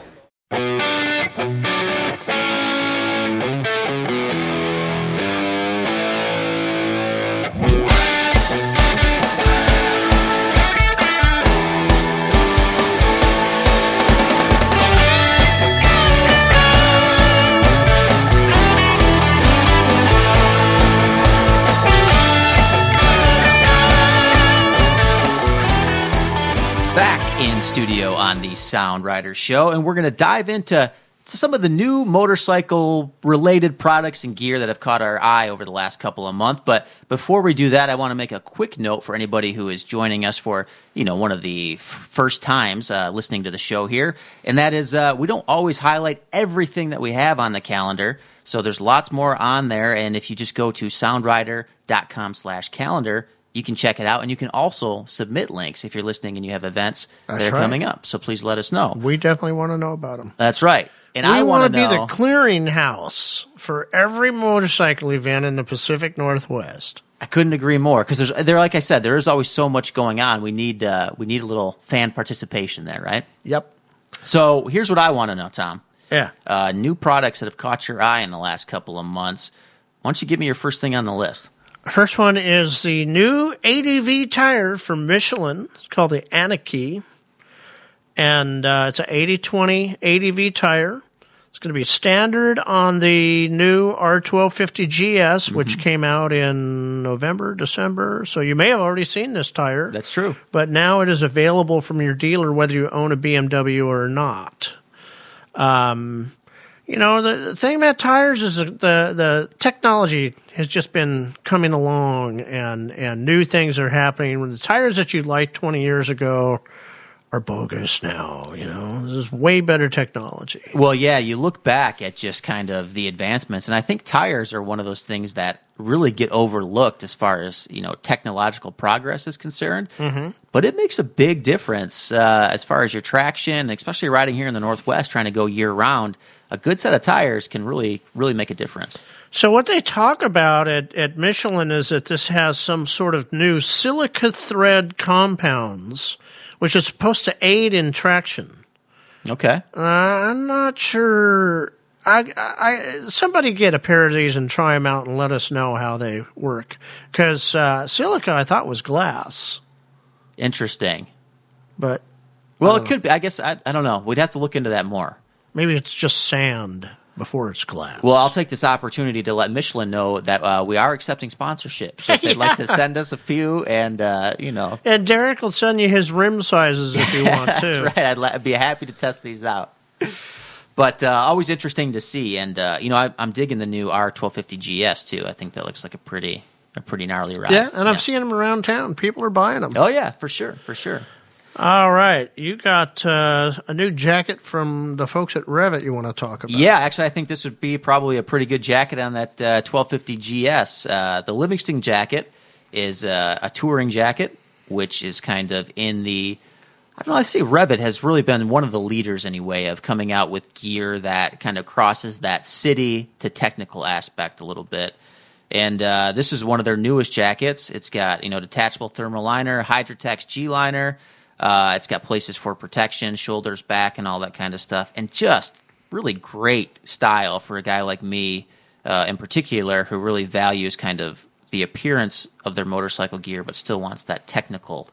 S6: Studio on the Sound Rider Show, and we're going to dive into to some of the new motorcycle related products and gear that have caught our eye over the last couple of months. But before we do that, I want to make a quick note for anybody who is joining us for you know one of the f- first times uh, listening to the show here, and that is uh, we don't always highlight everything that we have on the calendar. So there's lots more on there, and if you just go to soundrider.com/calendar you can check it out and you can also submit links if you're listening and you have events
S1: That's
S6: that are
S1: right.
S6: coming up so please let us know
S1: We definitely want to know about them.
S6: that's right and
S1: we
S6: i
S1: want to be
S6: know
S1: the clearinghouse for every motorcycle event in the Pacific Northwest.
S6: i couldn't agree more because there's there like i said there is always so much going on we need uh, we need a little fan participation there right
S1: Yep.
S6: so here's what i want to know tom
S1: Yeah.
S6: uh, new products that have caught your eye in the last couple of months why don't you give me your first thing on the list
S1: First one is the new ADV tire from Michelin. It's called the Anakee. And uh, it's an 8020 ADV tire. It's going to be standard on the new R1250 GS, which came out in November, December. So you may have already seen this tire.
S6: that's true
S1: but now it is available from your dealer whether you own a BMW or not. Um, you know, the, the thing about tires is the, the the technology has just been coming along, and and new things are happening. When the tires that you liked twenty years ago are bogus now. You know, this is way better technology.
S6: Well, yeah, you look back at just kind of the advancements, and I think tires are one of those things that really get overlooked as far as you know technological progress is concerned. Mm-hmm. But it makes a big difference uh, as far as your traction, especially riding here in the Northwest, trying to go year round. A good set of tires can really, really make a difference.
S1: So what they talk about at, at Michelin is that this has some sort of new silica thread compounds, which is supposed to aid in traction.
S6: Okay,
S1: Uh, I'm not sure. I, I, somebody get a pair of these and try them out and let us know how they work. Because uh, silica, I thought was glass,
S6: interesting.
S1: but
S6: Well, it could be. I guess I, I don't know. We'd have to look into that more.
S1: maybe it's just sand before it's glass.
S6: Well, I'll take this opportunity to let Michelin know that uh, we are accepting sponsorships. So if they'd like to send us a few, and uh, you know,
S1: and Derek will send you his rim sizes if you want
S6: That's
S1: to.
S6: right. I'd, la- I'd be happy to test these out. But uh, always interesting to see, and uh, you know, I, I'm digging the new R1250 GS too. I think that looks like a pretty, a pretty gnarly ride.
S1: Yeah, and I'm seeing them around town. People are buying them.
S6: Oh yeah, for sure, for sure.
S1: All right, you got uh, a new jacket from the folks at Revit. You want to talk about?
S6: Yeah, actually, I think this would be probably a pretty good jacket on that uh, 1250 GS. Uh, the Livingston jacket is uh, a touring jacket, which is kind of in the. I don't know. I say Revit has really been one of the leaders, anyway, of coming out with gear that kind of crosses that city to technical aspect a little bit. And uh, this is one of their newest jackets. It's got you know detachable thermal liner, Hydratex G liner. Uh, it's got places for protection, shoulders, back, and all that kind of stuff, and just really great style for a guy like me, uh, in particular, who really values kind of the appearance of their motorcycle gear, but still wants that technical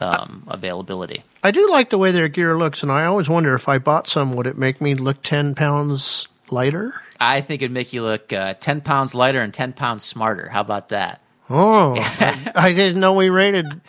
S6: um, availability.
S1: I do like the way their gear looks, and I always wonder if I bought some, would it make me look 10 pounds lighter?
S6: I think it'd make you look uh, 10 pounds lighter and 10 pounds smarter. How about that?
S1: Oh, I, I didn't know we rated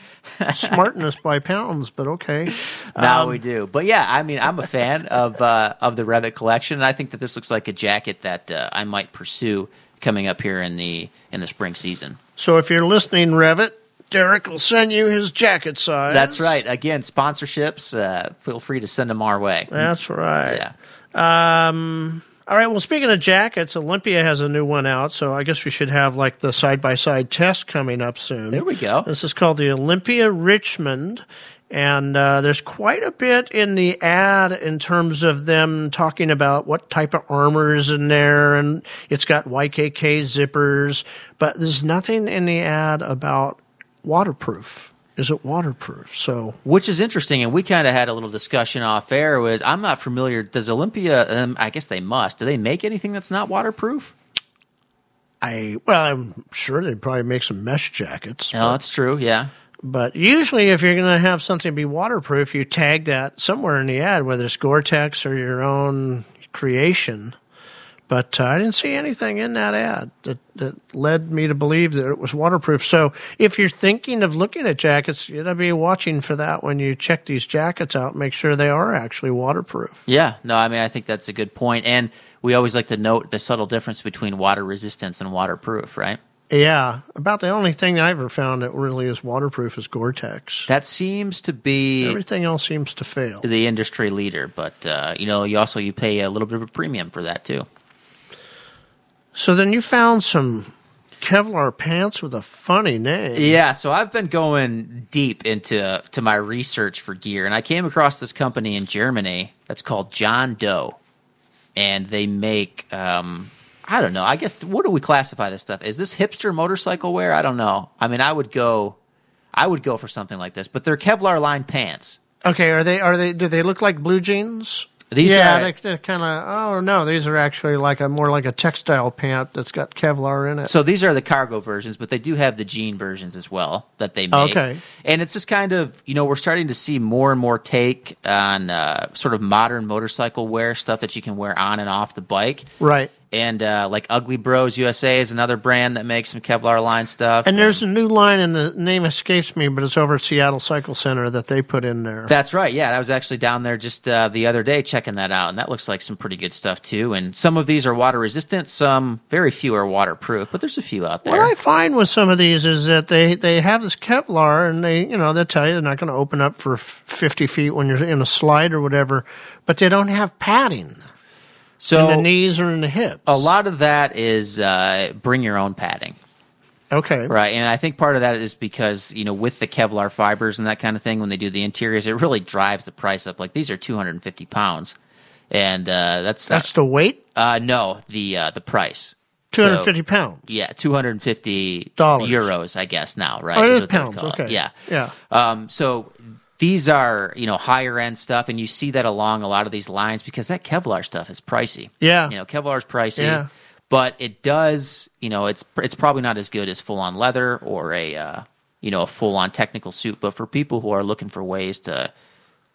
S1: smartness by pounds, but okay.
S6: Now
S1: Um,
S6: we do. But yeah, I mean, I'm a fan of uh, of the Revit collection, and I think that this looks like a jacket that uh, I might pursue coming up here in the in the spring season.
S1: So if you're listening, Revit, Derek will send you his jacket size.
S6: That's right. Again, sponsorships. Uh, feel free to send them our way.
S1: That's right.
S6: Yeah.
S1: Um, all right. Well, speaking of jackets, Olympia has a new one out, so I guess we should have like the side by side test coming up soon.
S6: There we go.
S1: This is called the Olympia Richmond. And uh, there's quite a bit in the ad in terms of them talking about what type of armor is in there, and it's got YKK zippers, but there's nothing in the ad about waterproof. Is it waterproof? So
S6: Which is interesting, and we kind of had a little discussion off air. Was I'm not familiar. Does Olympia? Um, I guess they must. Do they make anything that's not waterproof?
S1: I well, I'm sure they'd probably make some mesh jackets.
S6: No, that's true. Yeah.
S1: But usually, if you're going to have something be waterproof, you tag that somewhere in the ad, whether it's Gore-Tex or your own creation. But uh, I didn't see anything in that ad that, that led me to believe that it was waterproof. So if you're thinking of looking at jackets, you got to be watching for that when you check these jackets out. Make sure they are actually waterproof.
S6: Yeah, no, I mean, I think that's a good point. And we always like to note the subtle difference between water resistance and waterproof, right?
S1: Yeah, about the only thing I ever found that really is waterproof is Gore-Tex.
S6: That seems to be
S1: Everything else seems to fail.
S6: the industry leader, but uh, you know, you also you pay a little bit of a premium for that too.
S1: So then you found some Kevlar pants with a funny name.
S6: Yeah, so I've been going deep into to my research for gear, and I came across this company in Germany that's called John Doe, and they make um, I don't know. I guess what do we classify this stuff? Is this hipster motorcycle wear? I don't know. I mean, I would go, I would go for something like this, but they're Kevlar lined pants.
S1: Okay, are they are they do they look like blue jeans?
S6: These
S1: yeah,
S6: are-
S1: they, kind of. Oh no, these are actually like a more like a textile pant that's got Kevlar in it.
S6: So these are the cargo versions, but they do have the jean versions as well that they make.
S1: Okay.
S6: And it's just kind of, you know, we're starting to see more and more take on uh, sort of modern motorcycle wear stuff that you can wear on and off the bike.
S1: right.
S6: And uh, like Ugly Bros USA is another brand that makes some Kevlar line stuff.
S1: And there's a new line, and the name escapes me, but it's over at Seattle Cycle Center that they put in there.
S6: That's right. Yeah, I was actually down there just uh, the other day checking that out, and that looks like some pretty good stuff too. And some of these are water resistant, some very few are waterproof, but there's a few out there.
S1: What I find with some of these is that they, they have this Kevlar and they, you know, they'll tell you they're not going to open up for 50 feet when you're in a slide or whatever, but they don't have padding
S6: so
S1: in the knees or in the hips.
S6: a lot of that is uh, bring your own padding.
S1: Okay.
S6: Right, and I think part of that is because you know with the Kevlar fibers and that kind of thing, when they do the interiors, it really drives the price up. Like these are two hundred and fifty pounds, and uh, that's
S1: That's the weight?
S6: uh, no the uh, the price.
S1: 250
S6: So,
S1: pounds.
S6: Yeah, two hundred and fifty
S1: Dollars.
S6: euros, I guess now, right?
S1: Oh, it
S6: is
S1: is
S6: what they would
S1: pounds. Okay.
S6: Yeah,
S1: Yeah.
S6: Um, so these are you know higher end stuff, and you see that along a lot of these lines because that Kevlar stuff is pricey.
S1: Yeah.
S6: you know Kevlar's pricey.
S1: Yeah.
S6: But it does, you know, it's it's probably not as good as full on leather or a uh, you know a full on technical suit. But for people who are looking for ways to,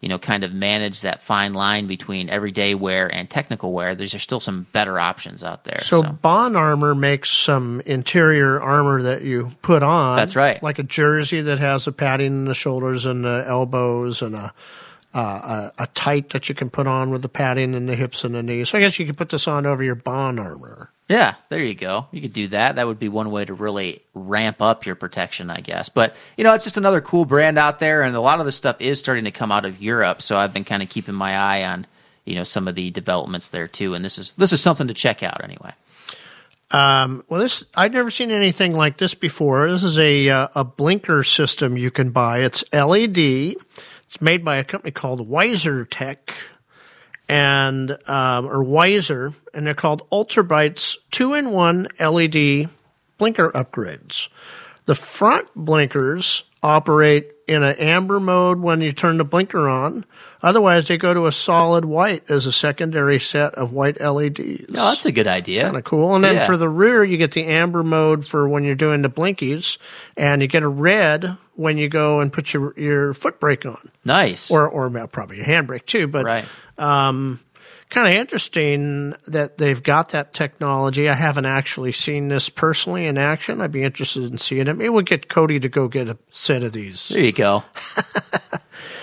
S6: you know, kind of manage that fine line between everyday wear and technical wear, there's are still some better options out there.
S1: So, Bohn Armor makes some interior armor that you put on.
S6: That's right.
S1: Like a jersey that has a padding in the shoulders and the elbows and a, uh, a, a tight that you can put on with the padding in the hips and the knees. So I guess you could put this on over your Bohn Armor.
S6: Yeah, there you go. You could do that. That would be one way to really ramp up your protection, I guess. But, you know, it's just another cool brand out there, and a lot of this stuff is starting to come out of Europe. So I've been kind of keeping my eye on, you know, some of the developments there too. And this is this is something to check out anyway.
S1: Um, well, this I've never seen anything like this before. This is a uh, a blinker system you can buy. It's LED. It's made by a company called Wiser Tech, and um, or Wiser, and they're called Ultrabrights two in one LED blinker upgrades. The front blinkers operate in an amber mode when you turn the blinker on. Otherwise, they go to a solid white as a secondary set of white LEDs.
S6: Oh, that's a good idea.
S1: Kind of cool. And then
S6: Yeah.
S1: for the rear, you get the amber mode for when you're doing the blinkies, and you get a red when you go and put your your foot brake on,
S6: Nice.
S1: or or well, probably your handbrake too. But
S6: right.
S1: um, kind of interesting that they've got that technology. I haven't actually seen this personally in action. I'd be interested in seeing it. Maybe we'll get Cody to go get a set of these.
S6: There you go.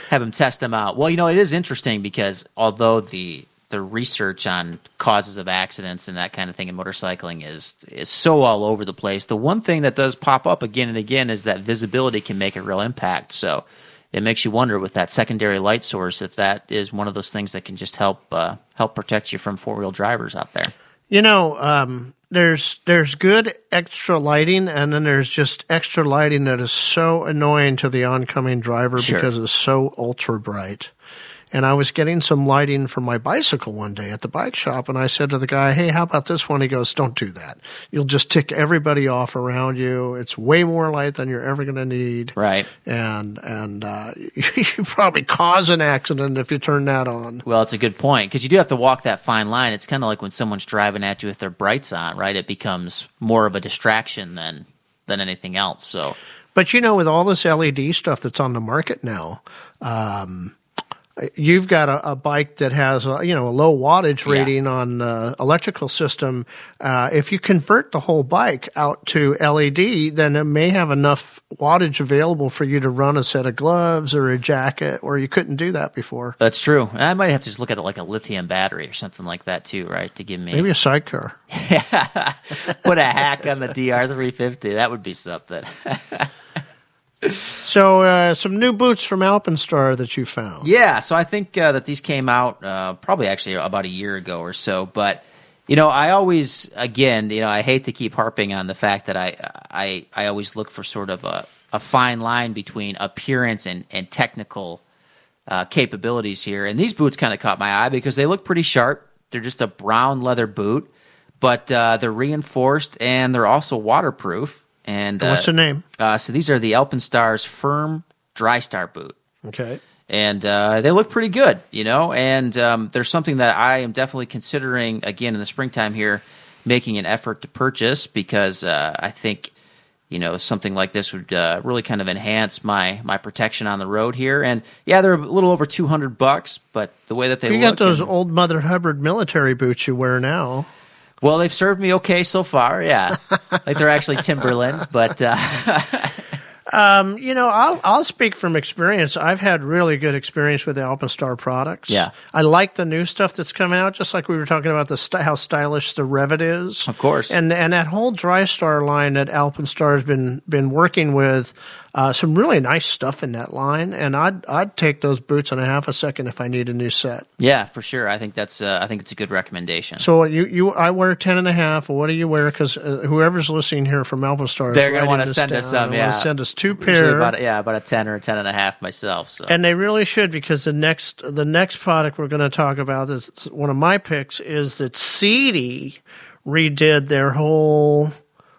S6: Have them test them out. Well, you know, it is interesting because although the the research on causes of accidents and that kind of thing in motorcycling is is so all over the place, the one thing that does pop up again and again is that visibility can make a real impact. So it makes you wonder with that secondary light source if that is one of those things that can just help uh, help protect you from four wheel drivers out there.
S1: You know, um, there's there's good extra lighting, and then there's just extra lighting that is so annoying to the oncoming driver
S6: Sure.
S1: because it's so ultra bright. And I was getting some lighting for my bicycle one day at the bike shop, and I said to the guy, "Hey, how about this one?" He goes, "Don't do that. You'll just tick everybody off around you. It's way more light than you're ever going to need,
S6: Right.
S1: and and uh, you probably cause an accident if you turn that on."
S6: Well, it's a good point because you do have to walk that fine line. It's kind of like when someone's driving at you with their brights on, right? It becomes more of a distraction than than anything else. So,
S1: But you know, with all this LED stuff that's on the market now, um, you've got a, a bike that has a, you know a low wattage
S6: Yeah.
S1: rating on uh, electrical system. Uh, if you convert the whole bike out to LED, then it may have enough wattage available for you to run a set of gloves or a jacket, where you couldn't do that before.
S6: that's true. I might have to just look at it like a lithium battery or something like that too, right? To give me
S1: Maybe a sidecar.
S6: put a hack on the DR350. That would be something.
S1: So, uh, some new boots from Alpinestar that you found.
S6: Yeah, so I think uh, that these came out uh, probably actually about a year ago or so. But you know, I always, again, you know, I hate to keep harping on the fact that I, I, I always look for sort of a, a fine line between appearance and and technical uh, capabilities here. And these boots kind of caught my eye because they look pretty sharp. They're just a brown leather boot, but uh, they're reinforced and they're also waterproof. And
S1: And what's
S6: uh,
S1: the name?
S6: Uh, so these are the Alpinestars Firm Dry Star boot
S1: Okay.
S6: and uh, they look pretty good, you know. And um, there's something that I am definitely considering again in the springtime here, making an effort to purchase because uh, I think you know something like this would uh, really kind of enhance my my protection on the road here. And yeah, they're a little over 200 bucks, but the way that they
S1: You
S6: look,
S1: got those
S6: and-
S1: old Mother Hubbard military boots you wear now.
S6: Well, they've served me okay so far. Yeah, like they're actually Timberlands, but uh,
S1: Um, you know, I'll I'll speak from experience. I've had really good experience with the Alpinestar products.
S6: Yeah.
S1: I like the new stuff that's coming out. Just like we were talking about the st- how stylish the Revit is,
S6: Of course.
S1: and and that whole DryStar line that Alpinestar has been been working with. Uh, some really nice stuff in that line, and I'd I'd take those boots in a half a second if I need a new set.
S6: yeah, for sure. I think that's uh, I think it's a good recommendation.
S1: So you you I wear ten and a half. What do you wear? Because uh, whoever's listening here from Alpinestar, is
S6: They're gonna want to send us some. Yeah,
S1: send us two
S6: Usually
S1: pair.
S6: About, yeah, about a ten or a ten and a half myself. So
S1: And they really should because the next the next product we're going to talk about is one of my picks is that Sidi redid their whole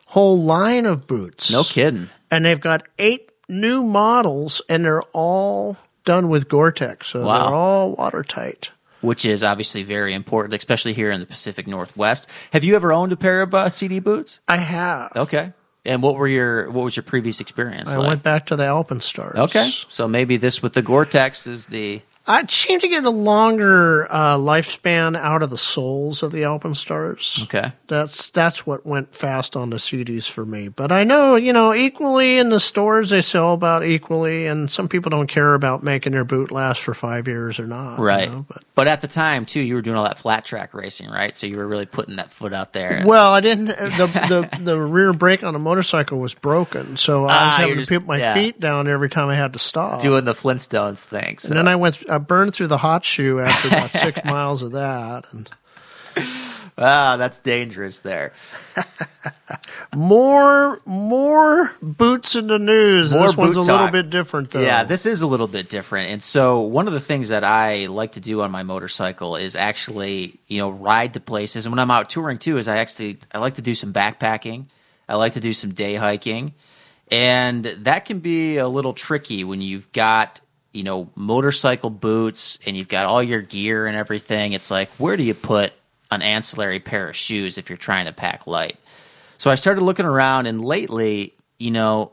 S1: whole line of boots.
S6: no kidding.
S1: And they've got eight new models and they're all done with Gore-Tex. So
S6: Wow.
S1: they're all watertight.
S6: which is obviously very important, especially here in the Pacific Northwest. Have you ever owned a pair of uh, Sidi boots?
S1: I have.
S6: Okay. And what were your what was your previous experience
S1: I
S6: like?
S1: went back to the Alpinestars.
S6: okay, so maybe this with the Gore-Tex is the
S1: I seem to get a longer uh, lifespan out of the soles of the Alpinestars.
S6: okay.
S1: That's that's what went fast on the Sidis for me. But I know, you know, equally in the stores they sell about equally, and some people don't care about making their boot last for five years or not. you
S6: Right.
S1: know, but
S6: But at the time too, you were doing all that flat track racing, right? So you were really putting that foot out there. and-
S1: well, I didn't. The, the the rear brake on the motorcycle was broken, so I was
S6: Ah,
S1: having to
S6: just-
S1: put my
S6: yeah.
S1: feet down every time I had to stop.
S6: doing the Flintstones thing. So.
S1: and then I went. I burned through the hot shoe after about six miles of that, and
S6: ah, that's dangerous there.
S1: more more boots in the news.
S6: More
S1: this one's a little bit different, though.
S6: Yeah, this is a little bit different. And so one of the things that I like to do on my motorcycle is actually, you know, ride to places. And when I'm out touring too, is I actually I like to do some backpacking. I like to do some day hiking. And that can be a little tricky when you've got, you know, motorcycle boots and you've got all your gear and everything. It's like, where do you put an ancillary pair of shoes if you're trying to pack light? So I started looking around, and lately, you know,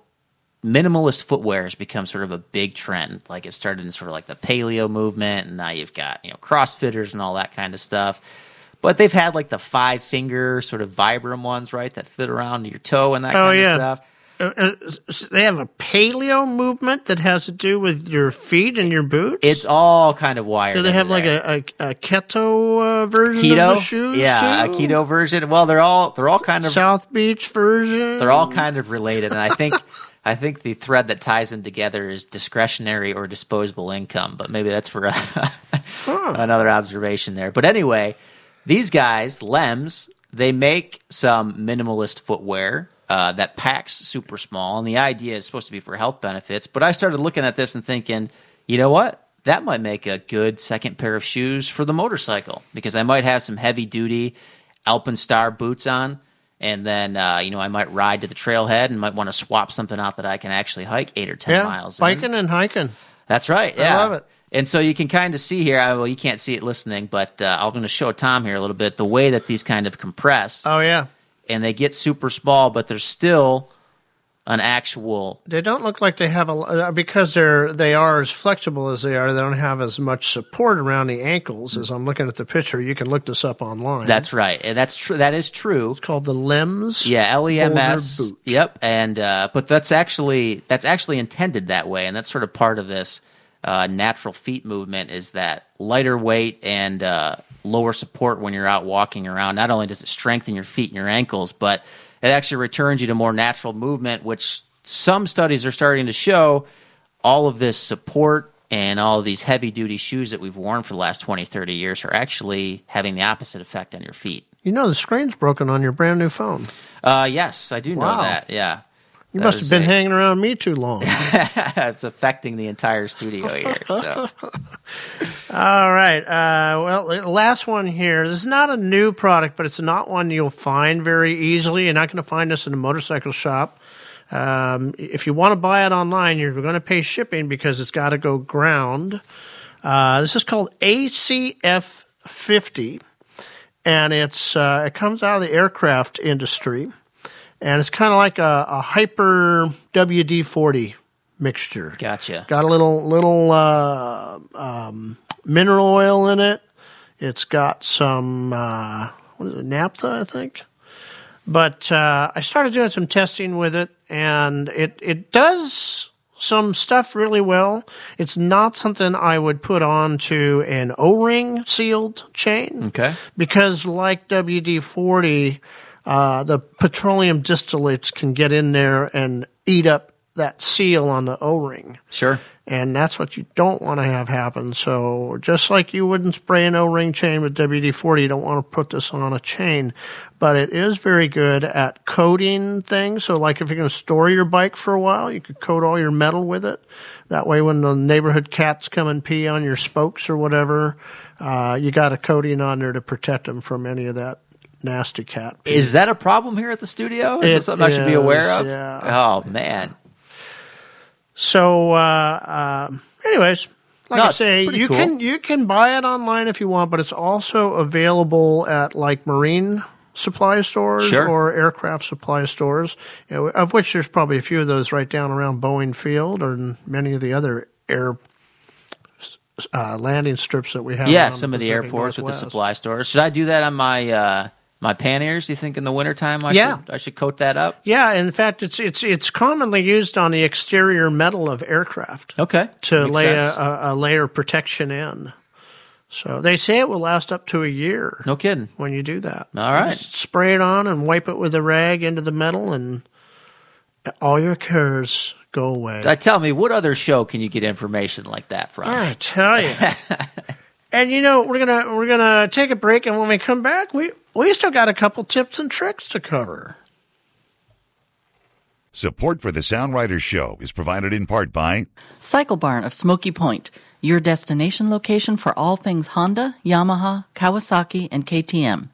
S6: minimalist footwear has become sort of a big trend. Like it started in sort of like the paleo movement, and now you've got you know CrossFitters and all that kind of stuff. But they've had like the five finger sort of Vibram ones, right, that fit around your toe and that
S1: Oh,
S6: kind
S1: yeah.
S6: of stuff.
S1: Uh, uh, they have a paleo movement that has to do with your feet and your boots.
S6: It's all kind of wired.
S1: do they have like a, a, a keto uh, version
S6: keto?
S1: of the shoes?
S6: yeah,
S1: too?
S6: a keto version. Well, they're all they're all kind of
S1: South Beach version.
S6: they're all kind of related, and I think I think the thread that ties them together is discretionary or disposable income. But maybe that's for another observation there. But anyway, these guys, Lems, they make some minimalist footwear. Uh, that packs super small, and the idea is supposed to be for health benefits. But I started looking at this and thinking, you know what? That might make a good second pair of shoes for the motorcycle because I might have some heavy duty Alpinestar boots on, and then uh, you know I might ride to the trailhead and might want to swap something out that I can actually hike eight or ten
S1: yeah,
S6: miles. in.
S1: and hiking.
S6: That's right. Yeah.
S1: love it.
S6: And so you can kind of see here. I- Well, you can't see it listening, but uh, I'm going to show Tom here a little bit the way that these kind of compress,
S1: Oh yeah,
S6: and they get super small, but they're still an actual.
S1: they don't look like they have a uh, because they're they are as flexible as they are. They don't have as much support around the ankles as I'm looking at the picture. You can look this up online.
S6: That's right, and that's true. That is true.
S1: called the Lems.
S6: Yeah, L E M S. Yep, and uh, but that's actually that's actually intended that way, and that's sort of part of this uh, natural feet movement is that lighter weight and uh, lower support when you're out walking around. Not only does it strengthen your feet and your ankles, but it actually returns you to more natural movement, which some studies are starting to show all of this support and all of these heavy duty shoes that we've worn for the last 20, 30 years are actually having the opposite effect on your feet.
S1: You know the screen's broken on your brand new phone.
S6: Uh, yes, I do know that. Yeah.
S1: You must have been
S6: a-
S1: hanging around me too long.
S6: it's affecting the entire studio here. So
S1: All right. Uh, well, last one here. This is not a new product, but it's not one you'll find very easily. You're not going to find this in a motorcycle shop. Um, if you want to buy it online, you're going to pay shipping because it's got to go ground. Uh, this is called ACF 50, and it's uh, it comes out of the aircraft industry, and it's kind of like a, a hyper WD 40 mixture.
S6: gotcha.
S1: Got a little little uh, um, mineral oil in it. It's got some uh, what is it, naphtha, I think. But uh, I started doing some testing with it, and it it does some stuff really well. It's not something I would put onto an O-ring sealed chain
S6: Okay.
S1: because like WD 40, uh, the petroleum distillates can get in there and eat up that seal on the O ring.
S6: Sure.
S1: And that's what you don't want to have happen. So, just like you wouldn't spray an O ring chain with WD 40, you don't want to put this on a chain. But it is very good at coating things. So, like if you're going to store your bike for a while, you could coat all your metal with it. That way, when the neighborhood cats come and pee on your spokes or whatever, uh, you got a coating on there to protect them from any of that nasty cat pee.
S6: Is that a problem here at the studio? Is
S1: It
S6: that something I should be aware of?
S1: yeah.
S6: Oh man.
S1: So, uh, um anyways, like
S6: No,
S1: I say, you
S6: cool.
S1: can you can buy it online if you want, but it's also available at like marine supply stores
S6: Sure.
S1: or aircraft supply stores, you know, of which there's probably a few of those right down around Boeing Field or many of the other air uh, landing strips that we have.
S6: Yeah, some of the airports with the supply stores. Should I do that on my uh, my panniers? Do you think in the wintertime I
S1: Yeah.
S6: should I should coat that up?
S1: Yeah, in fact, it's it's it's commonly used on the exterior metal of aircraft.
S6: Okay.
S1: to
S6: Makes
S1: lay a, a, a layer of protection in. So they say it will last up to a year
S6: No kidding.
S1: when you do that.
S6: All right.
S1: Just spray it on and wipe it with a rag into the metal, and all your cares go away.
S6: Uh, tell me, what other show can you get information like that from?
S1: I tell you. and you know we're gonna we're gonna take a break, and when we come back, we we still got a couple tips and tricks to cover.
S3: Support for the Sound Riders Show is provided in part by
S2: Cycle Barn of Smoky Point, your destination location for all things Honda, Yamaha, Kawasaki, and KTM.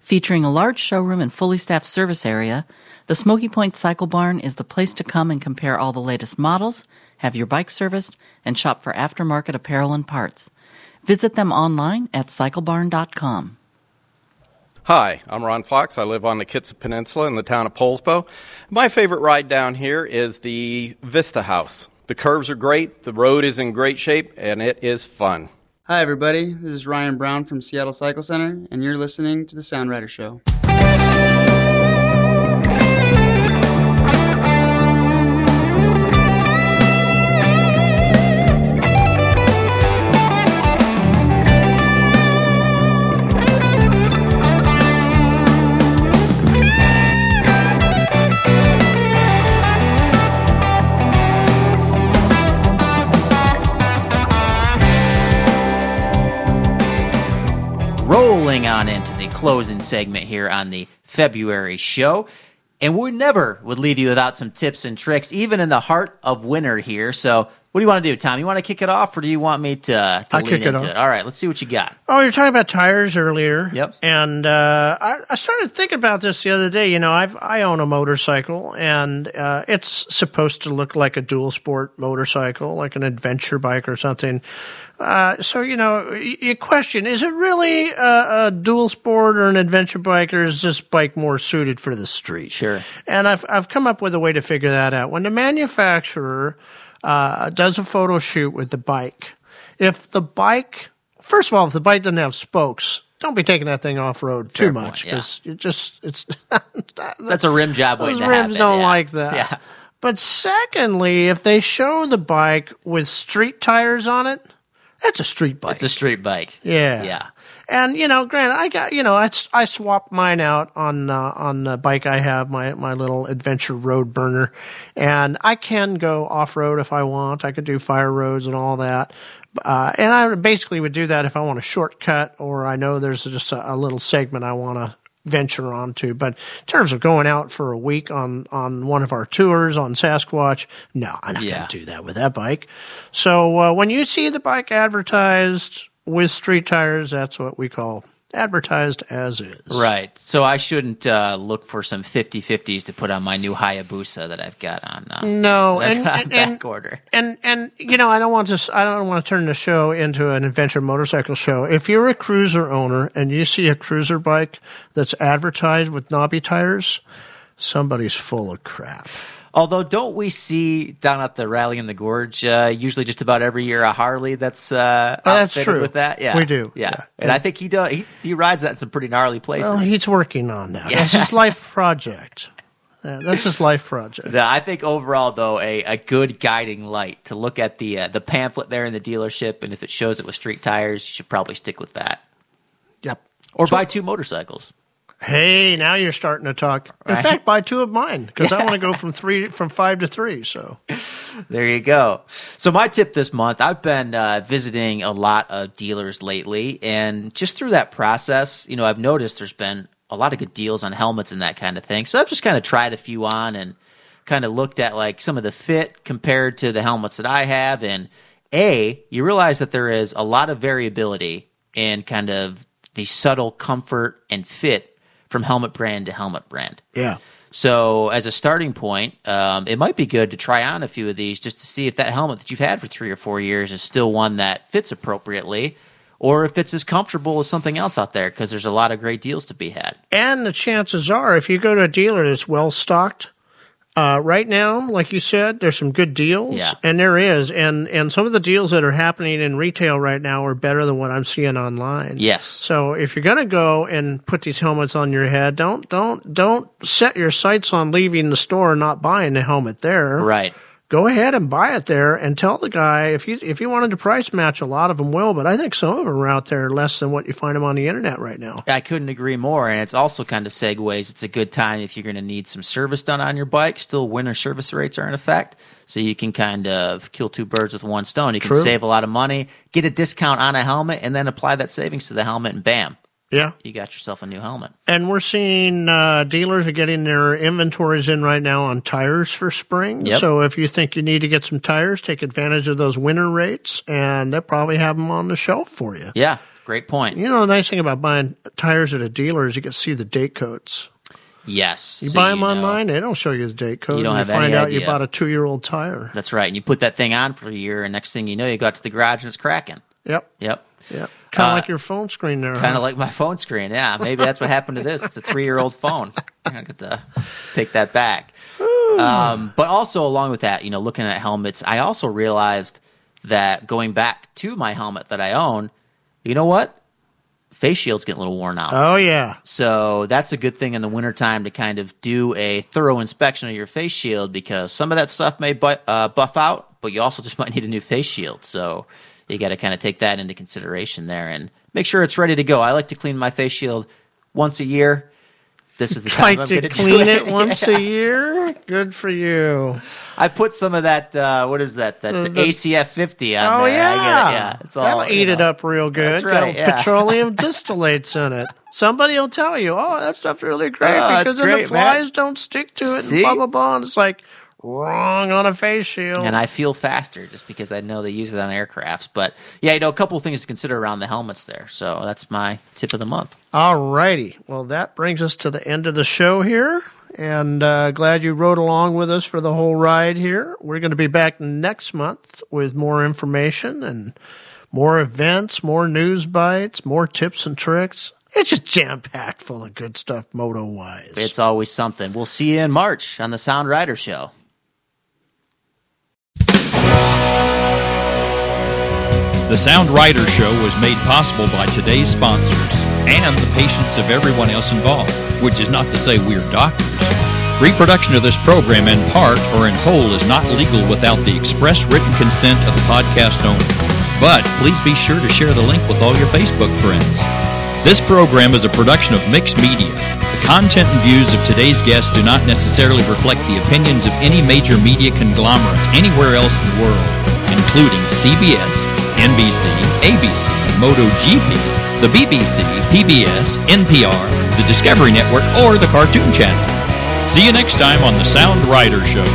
S2: Featuring a large showroom and fully staffed service area, The Smoky Point Cycle Barn is the place to come and compare all the latest models, have your bike serviced, and shop for aftermarket apparel and parts. Visit them online at cyclebarn.com.
S10: Hi, I'm Ron Fox. I live on the Kitsap Peninsula in the town of Poulsbo. My favorite ride down here is the Vista House. The curves are great, the road is in great shape, and it is fun.
S11: Hi, everybody. This is Ryan Brown from Seattle Cycle Center, and you're listening to The Sound Rider Show.
S6: Rolling on into the closing segment here on the February show. And we never would leave you without some tips and tricks, even in the heart of winter here. So, what do you want to do, Tom? You want to kick it off, or do you want me to, to lead
S1: kick it off.
S6: it? All right, let's see what you got.
S1: Oh, you're talking about tires earlier.
S6: Yep.
S1: And uh, I, I started thinking about this the other day. You know, I've I own a motorcycle, and uh, it's supposed to look like a dual sport motorcycle, like an adventure bike or something. Uh, so you know, your question: Is it really a, a dual sport or an adventure bike, or is this bike more suited for the street?
S6: Sure.
S1: And I've I've come up with a way to figure that out. When the manufacturer uh, does a photo shoot with the bike, if the bike, first of all, if the bike doesn't have spokes, don't be taking that thing off road too
S6: Fair
S1: much
S6: point, yeah.
S1: because you just it's
S6: That's a rim job
S1: those rims don't
S6: yeah.
S1: like that.
S6: Yeah.
S1: But secondly, if they show the bike with street tires on it, that's a street bike.
S6: It's a street bike.
S1: Yeah.
S6: Yeah.
S1: And you know, granted, I got you know, I swapped mine out on uh, on the bike I have, my my little adventure road burner, and I can go off road if I want. I could do fire roads and all that. Uh, and I basically would do that if I want a shortcut or I know there's just a, a little segment I want to venture onto. But in terms of going out for a week on on one of our tours on Sasquatch, no, I'm not
S6: Yeah.
S1: going to do that with that bike. So uh, when you see the bike advertised with street tires, that's what we call advertised as is.
S6: Right. So I shouldn't uh, look for some 50-50s to put on my new Hayabusa that I've got on. Uh,
S1: No, and and,
S6: order.
S1: and and you know I don't want to I don't want to turn the show into an adventure motorcycle show. If you're a cruiser owner and you see a cruiser bike that's advertised with knobby tires, somebody's full of crap.
S6: Although, don't we see down at the rally in the gorge uh, usually just about every year a Harley that's uh,
S1: that's true.
S6: with that? Yeah,
S1: We do,
S6: Yeah,
S1: yeah.
S6: and I think he does. He, he rides that in some pretty gnarly places.
S1: Well, he's working on that. Yeah. That's his life project. Uh, that's his life project.
S6: Yeah, I think overall, though, a, a good guiding light to look at the uh, the pamphlet there in the dealership, and if it shows it with street tires, you should probably stick with that,
S1: Yep.
S6: or buy two motorcycles.
S1: Hey, now you're starting to talk. In
S6: Right.
S1: fact, buy two of mine because I want to go from three from five to three. So
S6: There you go. So my tip this month, I've been uh, visiting a lot of dealers lately, and just through that process, you know, I've noticed there's been a lot of good deals on helmets and that kind of thing. So I've just kind of tried a few on and kind of looked at like some of the fit compared to the helmets that I have, and a you realize that there is a lot of variability in kind of the subtle comfort and fit from helmet brand to helmet brand.
S1: yeah,
S6: So, as a starting point, um, it might be good to try on a few of these just to see if that helmet that you've had for three or four years is still one that fits appropriately, or if it's as comfortable as something else out there. Because there's a lot of great deals to be had.
S1: and the chances are, if you go to a dealer that's well stocked, uh, right now, like you said, there's some good deals,
S6: Yeah.
S1: and there is, and and some of the deals that are happening in retail right now are better than what I'm seeing online.
S6: Yes.
S1: So if you're gonna go and put these helmets on your head, don't don't don't set your sights on leaving the store and not buying the helmet there.
S6: Right.
S1: Go ahead and buy it there and tell the guy if you if you wanted to price match a lot of them will but i think some of them are out there less than what you find them on the internet right now
S6: I couldn't agree more. And it's also kind of segues. It's a good time if you're going to need some service done on your bike. Still, winter service rates are in effect. So you can kind of kill two birds with one stone. You can
S1: True.
S6: save a lot of money, get a discount on a helmet, and then apply that savings to the helmet, and bam,
S1: yeah
S6: you got yourself a new helmet.
S1: and we're seeing uh, dealers are getting their inventories in right now on tires for spring
S6: Yep.
S1: so if you think you need to get some tires take advantage of those winter rates and they'll probably have them on the shelf for you
S6: Yeah, great point.
S1: you know the nice thing about buying tires at a dealer is you can see the date codes
S6: Yes.
S1: You
S6: So
S1: buy them
S6: know.
S1: online, they don't show you the date code.
S6: You don't have
S1: find
S6: any
S1: out you bought a two-year-old tire.
S6: That's right. And you put that thing on for a year, and next thing you know, you got to the garage and it's cracking.
S1: Yep.
S6: Yep.
S1: Yep. Kind of
S6: Uh,
S1: like your phone screen there.
S6: Kind
S1: huh?
S6: of like my phone screen. Yeah, maybe that's what happened to this. It's a three-year-old phone. I got to take that back. Um, but also along with that, you know, looking at helmets, I also realized that going back to my helmet that I own, you know what? Face shield's get a little worn out.
S1: Oh yeah.
S6: So that's a good thing in the wintertime to kind of do a thorough inspection of your face shield because some of that stuff may bu- uh, buff out, but you also just might need a new face shield. So you got to kind of take that into consideration there and make sure it's ready to go. I like to clean my face shield once a year. This is the time I'm going to
S1: clean
S6: do
S1: it once a year. Good for you.
S6: I put some of that. Uh, what is that? That
S1: The-
S6: the
S1: the-
S6: ACF 50 on
S1: Oh
S6: there.
S1: yeah,
S6: it. Yeah, it's all.
S1: that'll eat
S6: you
S1: it up real good.
S6: That's right, yeah.
S1: petroleum distillates in it. Somebody will tell you, "Oh, that stuff's really great
S6: Oh,
S1: because then
S6: great,
S1: the
S6: man.
S1: flies don't stick to it." And blah blah blah. And it's like wrong on a face shield.
S6: and I feel faster just because I know they use it on aircrafts. But yeah, you know, a couple of things to consider around the helmets there. So that's my tip of the month.
S1: All righty. Well, that brings us to the end of the show here. And uh, glad you rode along with us for the whole ride here. We're going to be back next month with more information and more events, more news bites, more tips and tricks. It's just jam packed full of good stuff, moto wise.
S6: It's always something. We'll see you in March on the Sound Rider Show.
S5: The Sound Rider Show was made possible by today's sponsors and the patience of everyone else involved, which is not to say we're doctors. Reproduction of this program in part or in whole is not legal without the express written consent of the podcast owner. But please be sure to share the link with all your Facebook friends. This program is a production of Mixed Media. The content and views of today's guests do not necessarily reflect the opinions of any major media conglomerate anywhere else in the world, including CBS, NBC, ABC, MotoGP, the BBC, PBS, NPR, the Discovery Network, or the Cartoon Channel. See you next time on the Sound Rider Show.